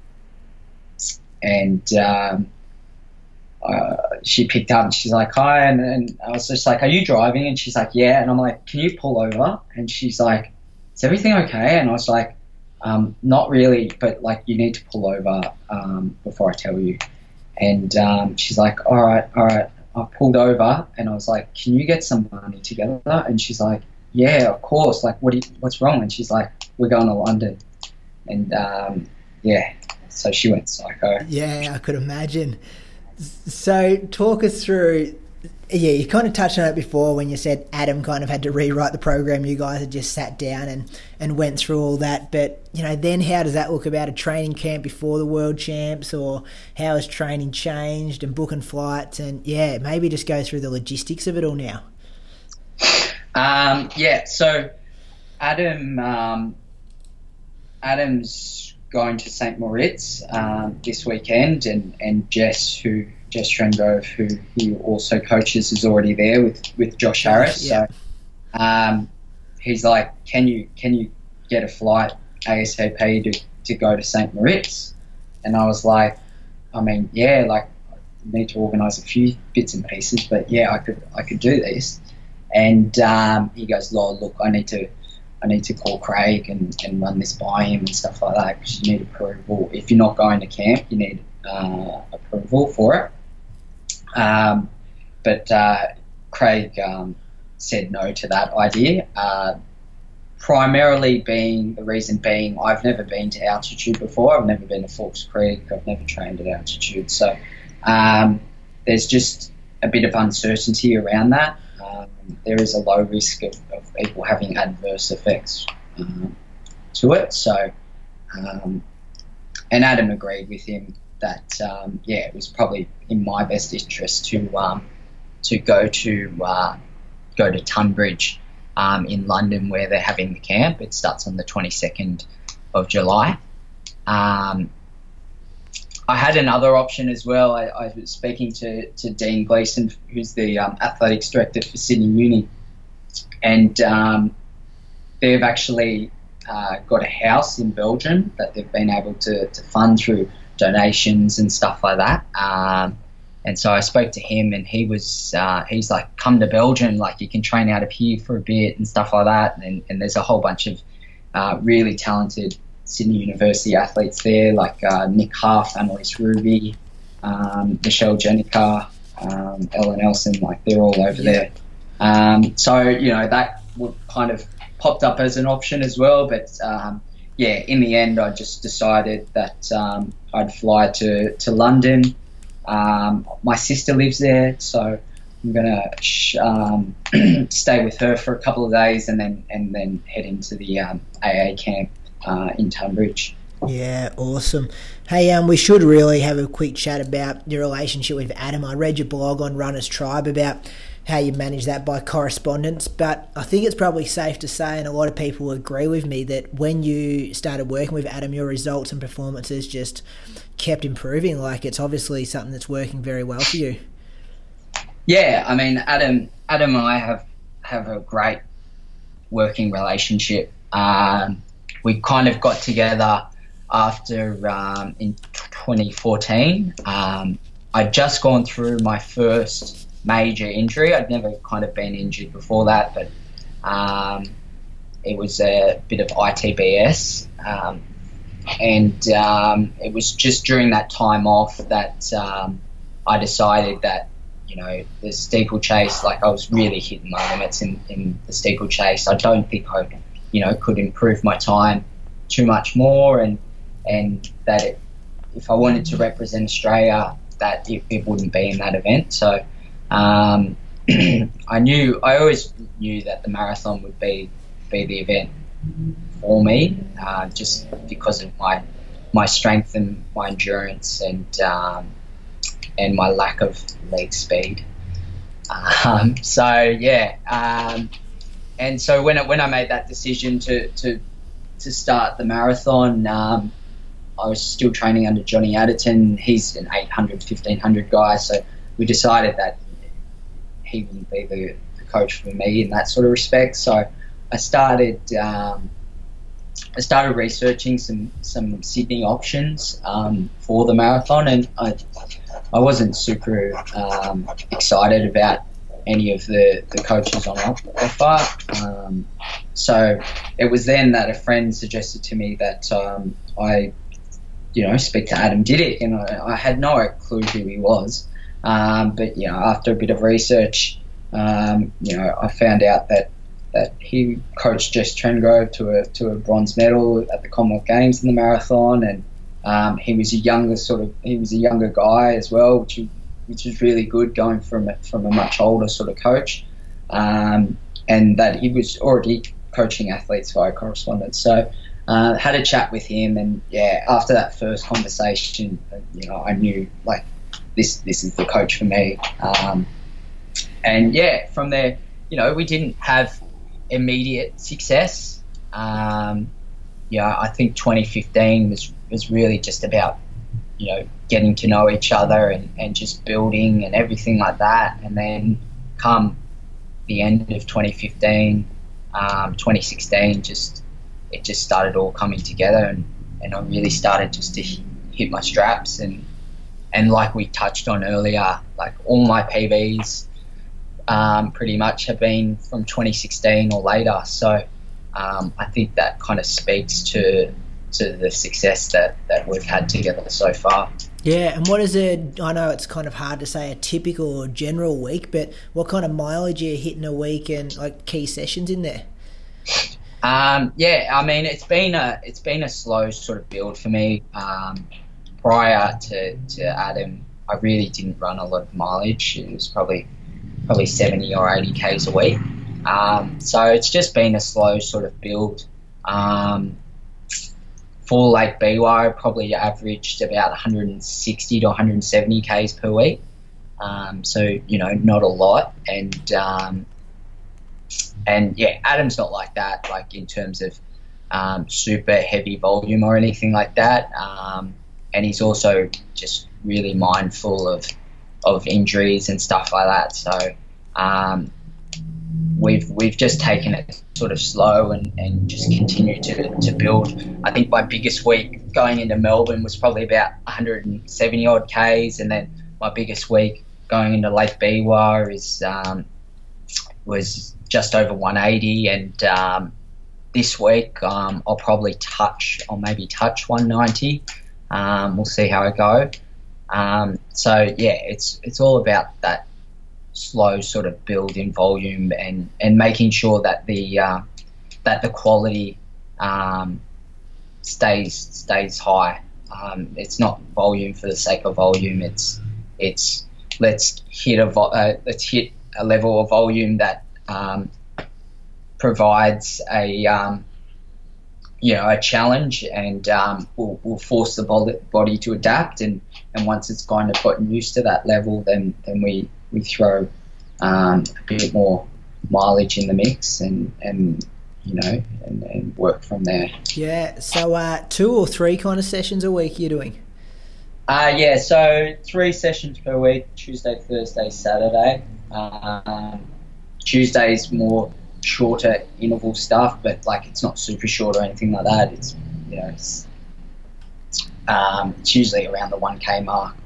and um, uh, she picked up and she's like, "Hi," and, and I was just like, "Are you driving?" And she's like, "Yeah," and I'm like, "Can you pull over?" And she's like, "Is everything okay?" And I was like, um, "Not really, but like you need to pull over um, before I tell you." And um, she's like, "All right, all right." I pulled over and I was like, "Can you get some money together?" And she's like, "Yeah, of course." Like, what? You, what's wrong? And she's like, "We're going to London." And um, yeah, so she went psycho. Yeah, I could imagine. So, talk us through. Yeah, you kind of touched on it before when you said Adam kind of had to rewrite the program. You guys had just sat down and, and went through all that. But, you know, then how does that look about a training camp before the World Champs or how has training changed and booking flights? And, yeah, maybe just go through the logistics of it all now. Um, yeah, so Adam, um, Adam's going to St. Moritz um, this weekend, and, and Jess, who Jess Trengove, who he also coaches, is already there with, with Josh Harris. Yeah. So um, he's like, "Can you can you get a flight ASAP to, to go to St. Moritz?" And I was like, "I mean, yeah, like I need to organise a few bits and pieces, but yeah, I could I could do this." And um, he goes, "Lord, look, I need to, I need to call Craig and, and run this by him and stuff like that because you need approval. If you're not going to camp, you need uh, approval for it." Um, but uh, Craig um, said no to that idea. Uh, primarily being the reason being I've never been to altitude before. I've never been to Falls Creek. I've never trained at altitude. So um, there's just a bit of uncertainty around that. There is a low risk of, of people having adverse effects um, to it. So um, and Adam agreed with him that um, yeah, it was probably in my best interest to um, to go to uh, go to Tunbridge um, in London where they're having the camp. It starts on the 22nd of July. Um, I had another option as well. I, I, was speaking to, to Dean Gleeson, who's the um, athletics director for Sydney Uni, and um, they've actually uh, got a house in Belgium that they've been able to, to fund through donations and stuff like that. Um, and so I spoke to him, and he was uh, he's like, "Come to Belgium, like you can train out of here for a bit and stuff like that." And, and there's a whole bunch of uh, really talented Sydney University athletes there, like uh, Nick Hough, Anneliese Rubie, um, Michelle Jenneke, um, Ellen Nelson, like they're all over yeah. there. Um, so, you know, that kind of popped up as an option as well. But um, yeah, in the end, I just decided that um, I'd fly to, to London. My sister lives there, so I'm gonna um, stay with her for a couple of days and then and then head into the um, AA camp uh, in Tunbridge. Yeah, awesome. Hey, um, we should really have a quick chat about your relationship with Adam. I read your blog on Runners Tribe about how you manage that by correspondence, but I think it's probably safe to say, and a lot of people agree with me, that when you started working with Adam, your results and performances just kept improving. Like it's obviously something that's working very well for you. Yeah, I mean, Adam, Adam and I have have a great working relationship. Um, we kind of got together after um, in 2014. Um, I'd just gone through my first major injury. I'd never kind of been injured before that, but um, it was a bit of ITBS. Um, and um, it was just during that time off that um, I decided that, you know, the steeplechase, like I was really hitting my limits in, in the steeplechase. I don't think I, you know, could improve my time too much more and, and that it, if I wanted to represent Australia, that it, it wouldn't be in that event. So um, I knew, I always knew that the marathon would be be the event for me, uh, just because of my my strength and my endurance and um, and my lack of leg speed. Um, so yeah, um, and so when I, when I made that decision to to, to start the marathon, um, I was still training under Johnny Adderton. He's an 800, 1500 guy, so we decided that he wouldn't be the, the coach for me in that sort of respect. So I started um, I started researching some some Sydney options um, for the marathon, and I I wasn't super um, excited about any of the, the coaches on offer. Um, so it was then that a friend suggested to me that um, I, you know, speak to Adam Didyk, and I, I had no clue who he was. Um, but you know, after a bit of research, um, you know, I found out that that he coached Jess Trengove to a to a bronze medal at the Commonwealth Games in the marathon, and um, he was a younger sort of he was a younger guy as well, which which was really good going from a, from a much older sort of coach, um, and that he was already coaching athletes via correspondence. So. Uh, had a chat with him, and yeah, after that first conversation, you know, I knew like this this is the coach for me. Um, and yeah, from there, you know, we didn't have immediate success. Um, yeah, I think 2015 was was really just about you know getting to know each other and, and just building and everything like that. And then come the end of 2015, um, 2016, just it just started all coming together, and, and I really started just to hit my straps and and like we touched on earlier, like all my PBs um, pretty much have been from 2016 or later. So um, I think that kind of speaks to to the success that, that we've had together so far. Yeah, and what is it? I know it's kind of hard to say a typical or general week, but what kind of mileage are you hitting a week and like key sessions in there? Um, yeah, I mean it's been a it's been a slow sort of build for me. Um, prior to, to Adam, I really didn't run a lot of mileage. It was probably probably 70 or 80 k's a week. Um, so it's just been a slow sort of build. Um, for Lake Biwa, probably averaged about 160 to 170 k's per week. Um, so you know, not a lot, and um, and yeah, Adam's not like that, like in terms of um, super heavy volume or anything like that. Um, and he's also just really mindful of of injuries and stuff like that. So um, we've we've just taken it sort of slow and, and just continued to, to build. I think my biggest week going into Melbourne was probably about 170 odd k's, and then my biggest week going into Lake Biwa is um, was just over 180, and um, this week um, I'll probably touch, I'll maybe touch 190. Um, we'll see how I go. Um, so yeah, it's it's all about that slow sort of build in volume and, and making sure that the uh, that the quality um, stays stays high. Um, it's not volume for the sake of volume. It's it's let's hit a vo- uh, let's hit a level of volume that um, provides a um, you know a challenge and um, will will force the body to adapt and, and once it's kind of gotten used to that level then then we we throw um, a bit more mileage in the mix and and you know and, and work from there yeah so uh, two or three kind of sessions a week you're doing uh, yeah so three sessions per week Tuesday Thursday Saturday um, Tuesday's more shorter interval stuff, but like it's not super short or anything like that. It's you know it's, um, it's usually around the 1k mark,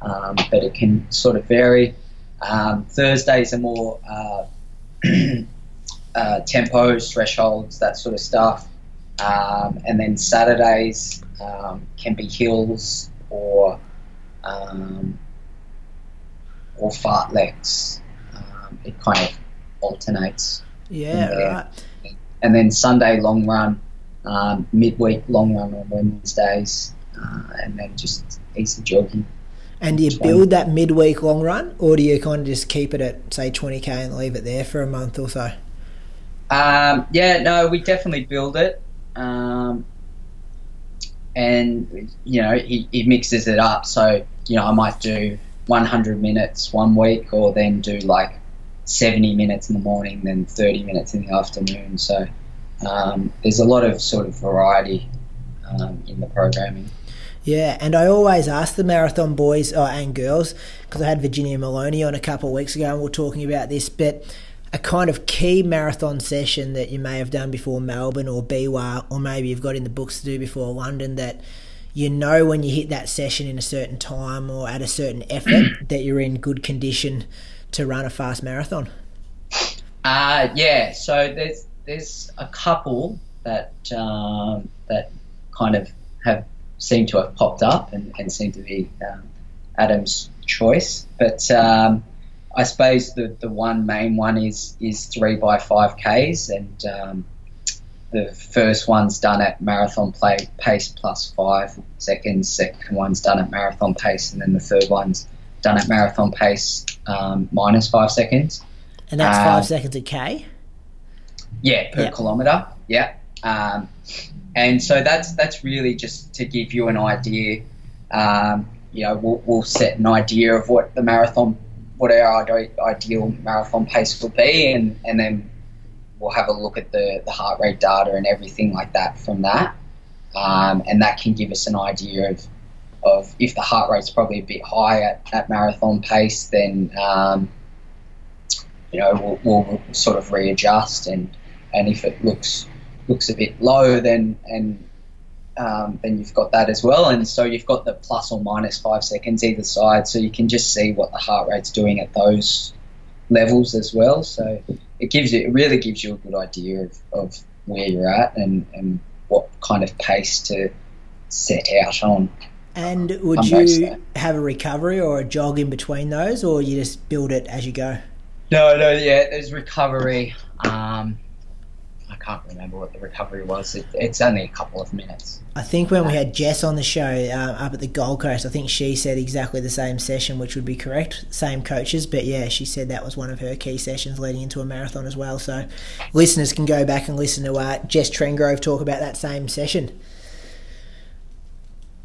um, but it can sort of vary. Um, Thursdays are more uh, uh, tempos, thresholds, that sort of stuff, um, and then Saturdays um, can be hills or um, or fartleks. it kind of alternates. Yeah, right. And then Sunday long run, um, midweek long run on Wednesdays, uh, and then just easy jogging. And do you build that midweek long run, or do you kind of just keep it at say 20k and leave it there for a month or so? Um, yeah, no, we definitely build it, um, and you know he, he mixes it up. So you know I might do 100 minutes one week, or then do like 70 minutes in the morning, then 30 minutes in the afternoon. So um, there's a lot of sort of variety um, in the programming. Yeah, and I always ask the marathon boys oh, and girls because I had Virginia Moloney on a couple of weeks ago and we are talking about this, but a kind of key marathon session that you may have done before Melbourne or Biwa, or maybe you've got in the books to do before London that you know when you hit that session in a certain time or at a certain effort that you're in good condition to run a fast marathon? Uh, yeah, so there's there's a couple that um, that kind of have seemed to have popped up and, and seem to be um, Adam's choice. But um, I suppose the, the one main one is is three by five Ks, and um, the first one's done at marathon play pace plus five seconds. Second one's done at marathon pace, and then the third one's done at marathon pace um, minus five seconds. And that's five um, seconds a K? Yeah, per yep. kilometre. Yeah. And so that's that's really just to give you an idea. Um, you know, we'll, we'll, set an idea of what the marathon, what our ideal marathon pace will be, and, and then we'll have a look at the, the heart rate data and everything like that from that. Um, and that can give us an idea of of if the heart rate's probably a bit high at, at marathon pace, then um, you know we'll, we'll, sort of readjust, and and if it looks looks a bit low, then and um, then you've got that as well, and so you've got the plus or minus five seconds either side, so you can just see what the heart rate's doing at those levels as well. So it gives you, it really gives you a good idea of, of where you're at and, and what kind of pace to set out on. And would you have a recovery or a jog in between those, or you just build it as you go? No, no, yeah, there's recovery. Um, I can't remember what the recovery was. It, it's only a couple of minutes. I think when we had Jess on the show uh, up at the Gold Coast, I think she said exactly the same session, which would be correct. Same coaches, but yeah, she said that was one of her key sessions leading into a marathon as well. So listeners can go back and listen to uh, Jess Trengove talk about that same session.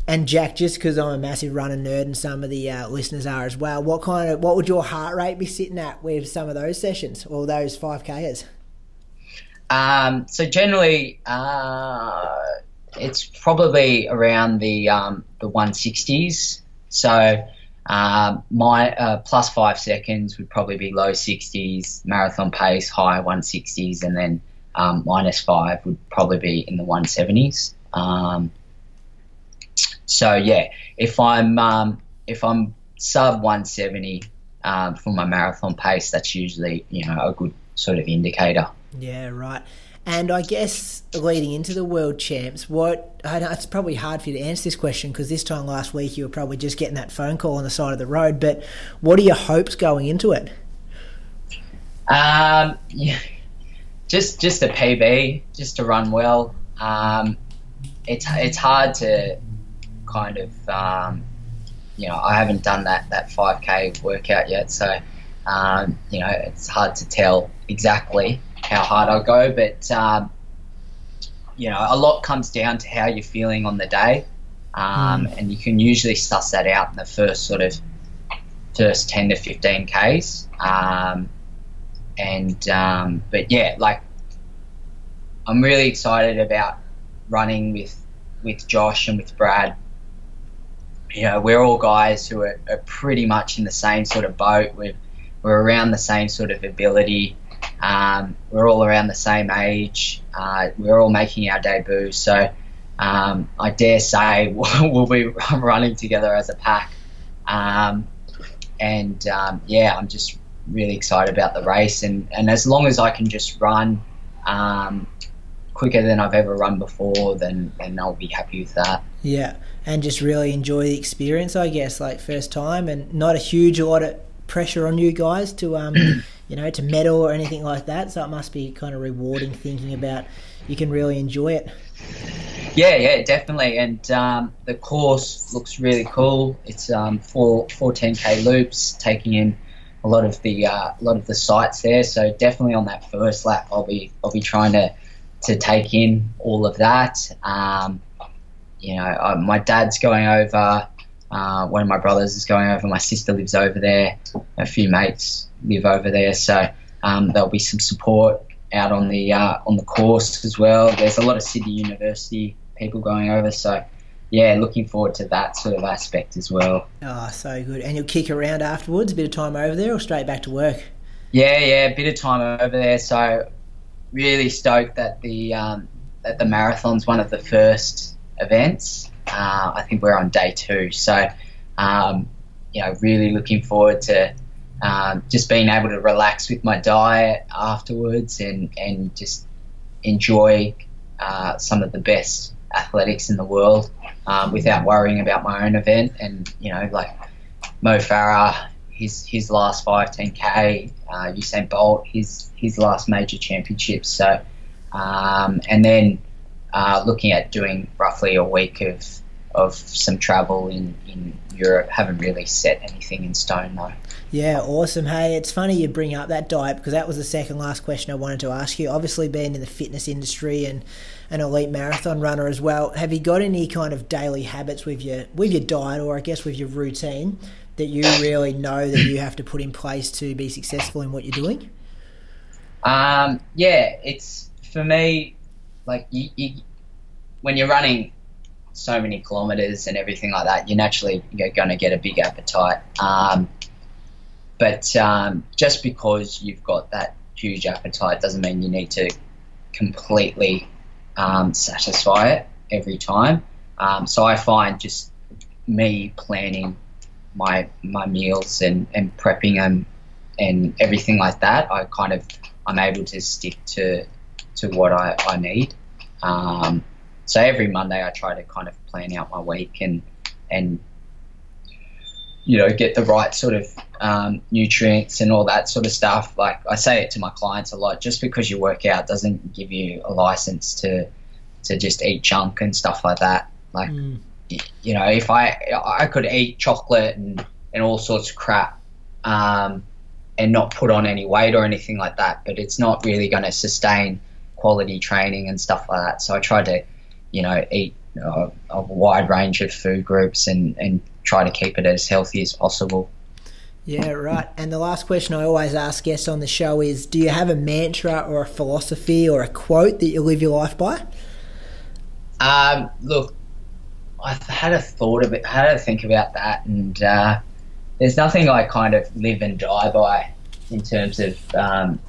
And Jack, just because I'm a massive runner nerd and some of the uh, listeners are as well, what kind of what would your heart rate be sitting at with some of those sessions or those five k's? Um, so generally, uh, it's probably around the um, the 160s. So um, my uh, plus five seconds would probably be low 60s, marathon pace high 160s, and then um, minus five would probably be in the 170s. Um, so yeah, if I'm um, if I'm sub 170 um, for my marathon pace, that's usually you know a good sort of indicator. Yeah, right. And I guess leading into the world champs, what I know it's probably hard for you to answer this question because this time last week you were probably just getting that phone call on the side of the road. But what are your hopes going into it? Um, yeah, just just a PB, just to run well. Um, it's it's hard to kind of um, you know I haven't done that that 5k workout yet, so um, you know it's hard to tell exactly how hard I go, but um, you know a lot comes down to how you're feeling on the day, um, mm. and you can usually suss that out in the first sort of first 10 to 15 k's. Um, and um, but yeah, like I'm really excited about running with with Josh and with Brad you know, we're all guys who are, are pretty much in the same sort of boat. We're, we're around the same sort of ability. Um, we're all around the same age. Uh, we're all making our debut. So um, I dare say we'll, we'll, be running together as a pack. Um, and um, yeah, I'm just really excited about the race. And, and as long as I can just run um, quicker than I've ever run before, then, then I'll be happy with that. Yeah and just really enjoy the experience, I guess, like first time, and not a huge lot of pressure on you guys to, um, you know, to medal or anything like that. So it must be kind of rewarding thinking about you can really enjoy it. Yeah, yeah, definitely. And um, the course looks really cool. It's um, four four 10k loops, taking in a lot of the uh, a lot of the sites there. So definitely on that first lap, I'll be I'll be trying to to take in all of that. Um, you know, uh, my dad's going over. Uh, one of my brothers is going over. My sister lives over there. A few mates live over there, so um, there'll be some support out on the uh, on the course as well. There's a lot of Sydney University people going over, so yeah, looking forward to that sort of aspect as well. Oh, so good! And you'll kick around afterwards, a bit of time over there, or straight back to work? Yeah, yeah, a bit of time over there. So really stoked that the um, that the marathon's one of the first events. Uh, I think we're on day two, so um, you know, really looking forward to um, just being able to relax with my diet afterwards and and just enjoy uh, some of the best athletics in the world um, without worrying about my own event. And you know, like Mo Farah, his his last five ten k, uh, Usain Bolt, his his last major championships. So, um, and then uh, looking at doing roughly a week of of some travel in, in Europe. Haven't really set anything in stone though. Yeah, awesome. Hey, it's funny you bring up that diet because that was the second last question I wanted to ask you. Obviously, being in the fitness industry and an elite marathon runner as well, have you got any kind of daily habits with your with your diet, or I guess with your routine, that you really know that you have to put in place to be successful in what you're doing? Um, yeah, it's for me like you, you, when you're running so many kilometers and everything like that, you're naturally going to get a big appetite. Um, but um, just because you've got that huge appetite doesn't mean you need to completely um, satisfy it every time. Um, so I find just me planning my my meals and, and prepping them and everything like that, I kind of I'm able to stick to to what I, I need. Um, so every Monday I try to kind of plan out my week and and you know get the right sort of um, nutrients and all that sort of stuff. Like I say it to my clients a lot. Just because you work out doesn't give you a license to to just eat junk and stuff like that. Like mm. you know, if I I could eat chocolate and and all sorts of crap. Um, and not put on any weight or anything like that, but it's not really going to sustain quality training and stuff like that. So I try to, you know, eat a, a wide range of food groups and, and try to keep it as healthy as possible. Yeah, right. And the last question I always ask guests on the show is Do you have a mantra or a philosophy or a quote that you live your life by? Um, look, I've had a thought of it, had to think about that, and uh, there's nothing I kind of live and die by in terms of um,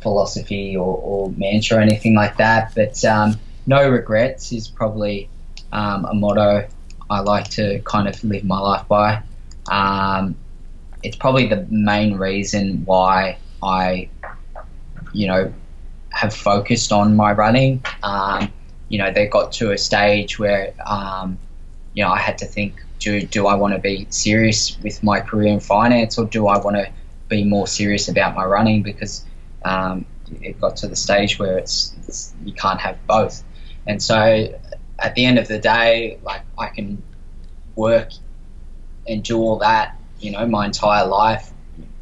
philosophy or, or, mantra or anything like that. But um, no regrets is probably um, a motto I like to kind of live my life by. Um, it's probably the main reason why I, you know, have focused on my running. Um, you know, they got to a stage where, um, you know, I had to think, do, do I want to be serious with my career in finance or do I want to be more serious about my running? Because um, it got to the stage where it's, it's, you can't have both. And so at the end of the day, like I can work and do all that you know, my entire life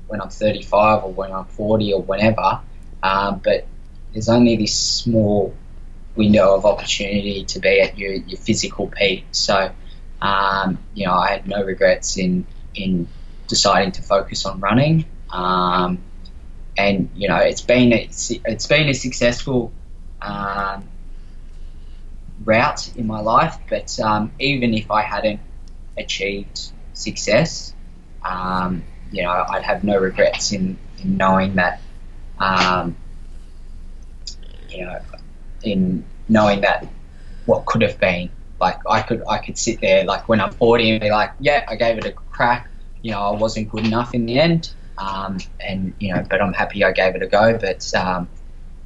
when I'm 35 or when I'm 40 or whenever. Um, but there's only this small window of opportunity to be at your, your physical peak. So, um, you know, I had no regrets in, in deciding to focus on running. Um, and, you know, it's been, a, it's been a successful um, route in my life. But um, even if I hadn't achieved success, um, you know, I'd have no regrets in, in knowing that, um, you know, in knowing that what could have been. Like I could, I could sit there like when I'm 40 and be like, yeah, I gave it a crack. You know, I wasn't good enough in the end, um, and you know, but I'm happy I gave it a go. But um,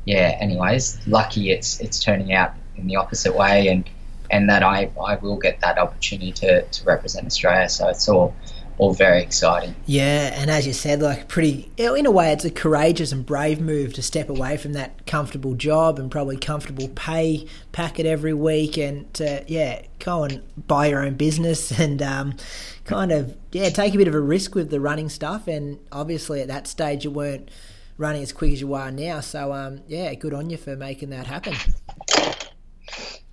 yeah, anyways, lucky it's it's turning out in the opposite way, and and that I, I will get that opportunity to, to represent Australia. So it's all all very exciting. Yeah, and as you said, like pretty in a way, it's a courageous and brave move to step away from that comfortable job and probably comfortable pay packet every week, and to yeah, go and buy your own business and um, kind of yeah, take a bit of a risk with the running stuff. And obviously, at that stage, you weren't running as quick as you are now. So um, yeah, good on you for making that happen.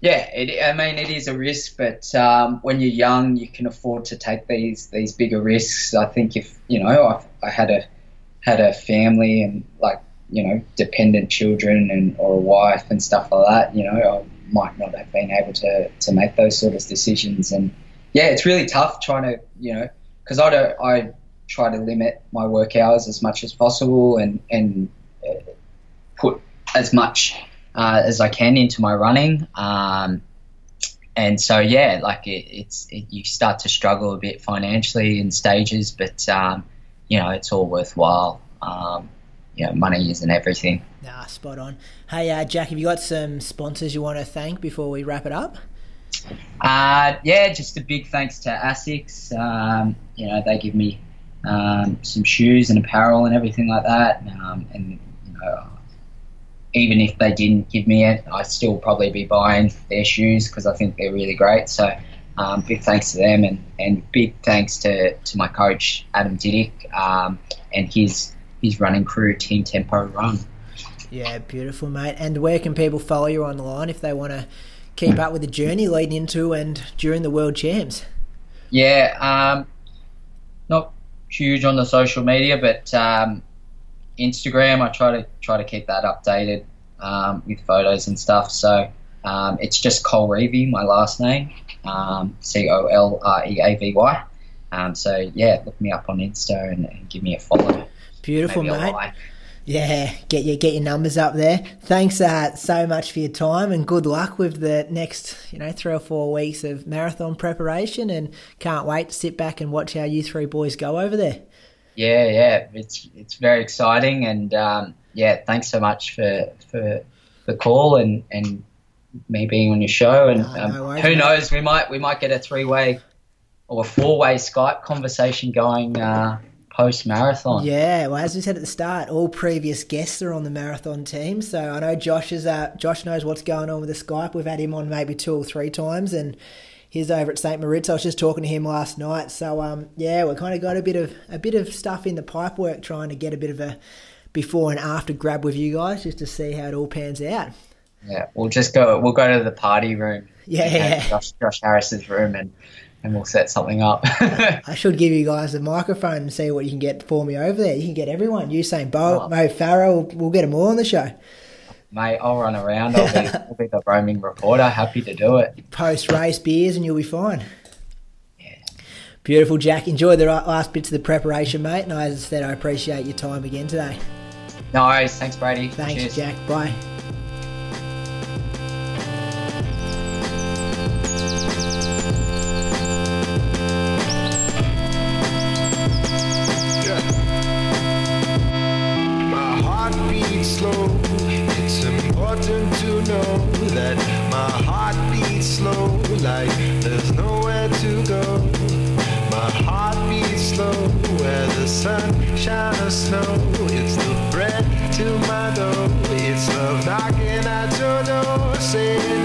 Yeah, it, I mean it is a risk, but um, when you're young, you can afford to take these these bigger risks. I think if you know, I, I had a had a family and like you know dependent children and or a wife and stuff like that, you know, I might not have been able to to make those sort of decisions. And yeah, it's really tough trying to you know because I don't I try to limit my work hours as much as possible and and uh, put as much uh, as I can into my running. Um, and so yeah, like it, it's it, you start to struggle a bit financially in stages, but um, you know it's all worthwhile. Um, you know, money isn't everything. Nah, spot on. Hey, uh, Jack, have you got some sponsors you want to thank before we wrap it up? Uh, yeah, just a big thanks to Asics. Um, you know, they give me um, some shoes and apparel and everything like that, um, and you know, even if they didn't give me it, I'd still probably be buying their shoes because I think they're really great. So um, big thanks to them and, and big thanks to, to my coach Adam Didyk um, and his his running crew, Team Tempo Run. Yeah, beautiful, mate. And where can people follow you online if they want to keep up with the journey leading into and during the World Champs? Yeah, um, not huge on the social media, but um, Instagram, I try to try to keep that updated um, with photos and stuff. So um, it's just Colreavy, my last name, um, C O L R E A V Y. Um, so yeah, look me up on Insta and, and give me a follow. Beautiful, mate. Like. Yeah, get your get your numbers up there. Thanks uh, so much for your time and good luck with the next, you know, three or four weeks of marathon preparation. And can't wait to sit back and watch how you three boys go over there. Yeah, yeah, it's it's very exciting, and um, yeah, thanks so much for for the call and and me being on your show. And um, no worries, who knows, we might we might get a three way or a four way Skype conversation going. Uh, post marathon. Yeah, well, as we said at the start, all previous guests are on the marathon team. So I know Josh is uh, Josh knows what's going on with the Skype. We've had him on maybe two or three times, and he's over at St. Moritz. I was just talking to him last night. So um, yeah, we kind of got a bit of a bit of stuff in the pipe work, trying to get a bit of a before and after grab with you guys, just to see how it all pans out. Yeah, we'll just go. We'll go to the party room. Yeah, yeah. Josh, Josh Harris's room, and and we'll set something up. I should give you guys a microphone and see what you can get for me over there. You can get everyone. Usain Bolt, Oh. Mo Farah. We'll, we'll get them all on the show. Mate, I'll run around. I'll be, I'll be the roaming reporter. Happy to do it. Post race beers, and you'll be fine. Beautiful, Jack. Enjoy the last bits of the preparation, mate. And as I said, I appreciate your time again today. No worries. Thanks, Brady. Thanks, Cheers. Jack. Bye. There's nowhere to go. My heart beats slow, where the sun shine or snow. It's the bread to my door. It's love knocking at your door, saying,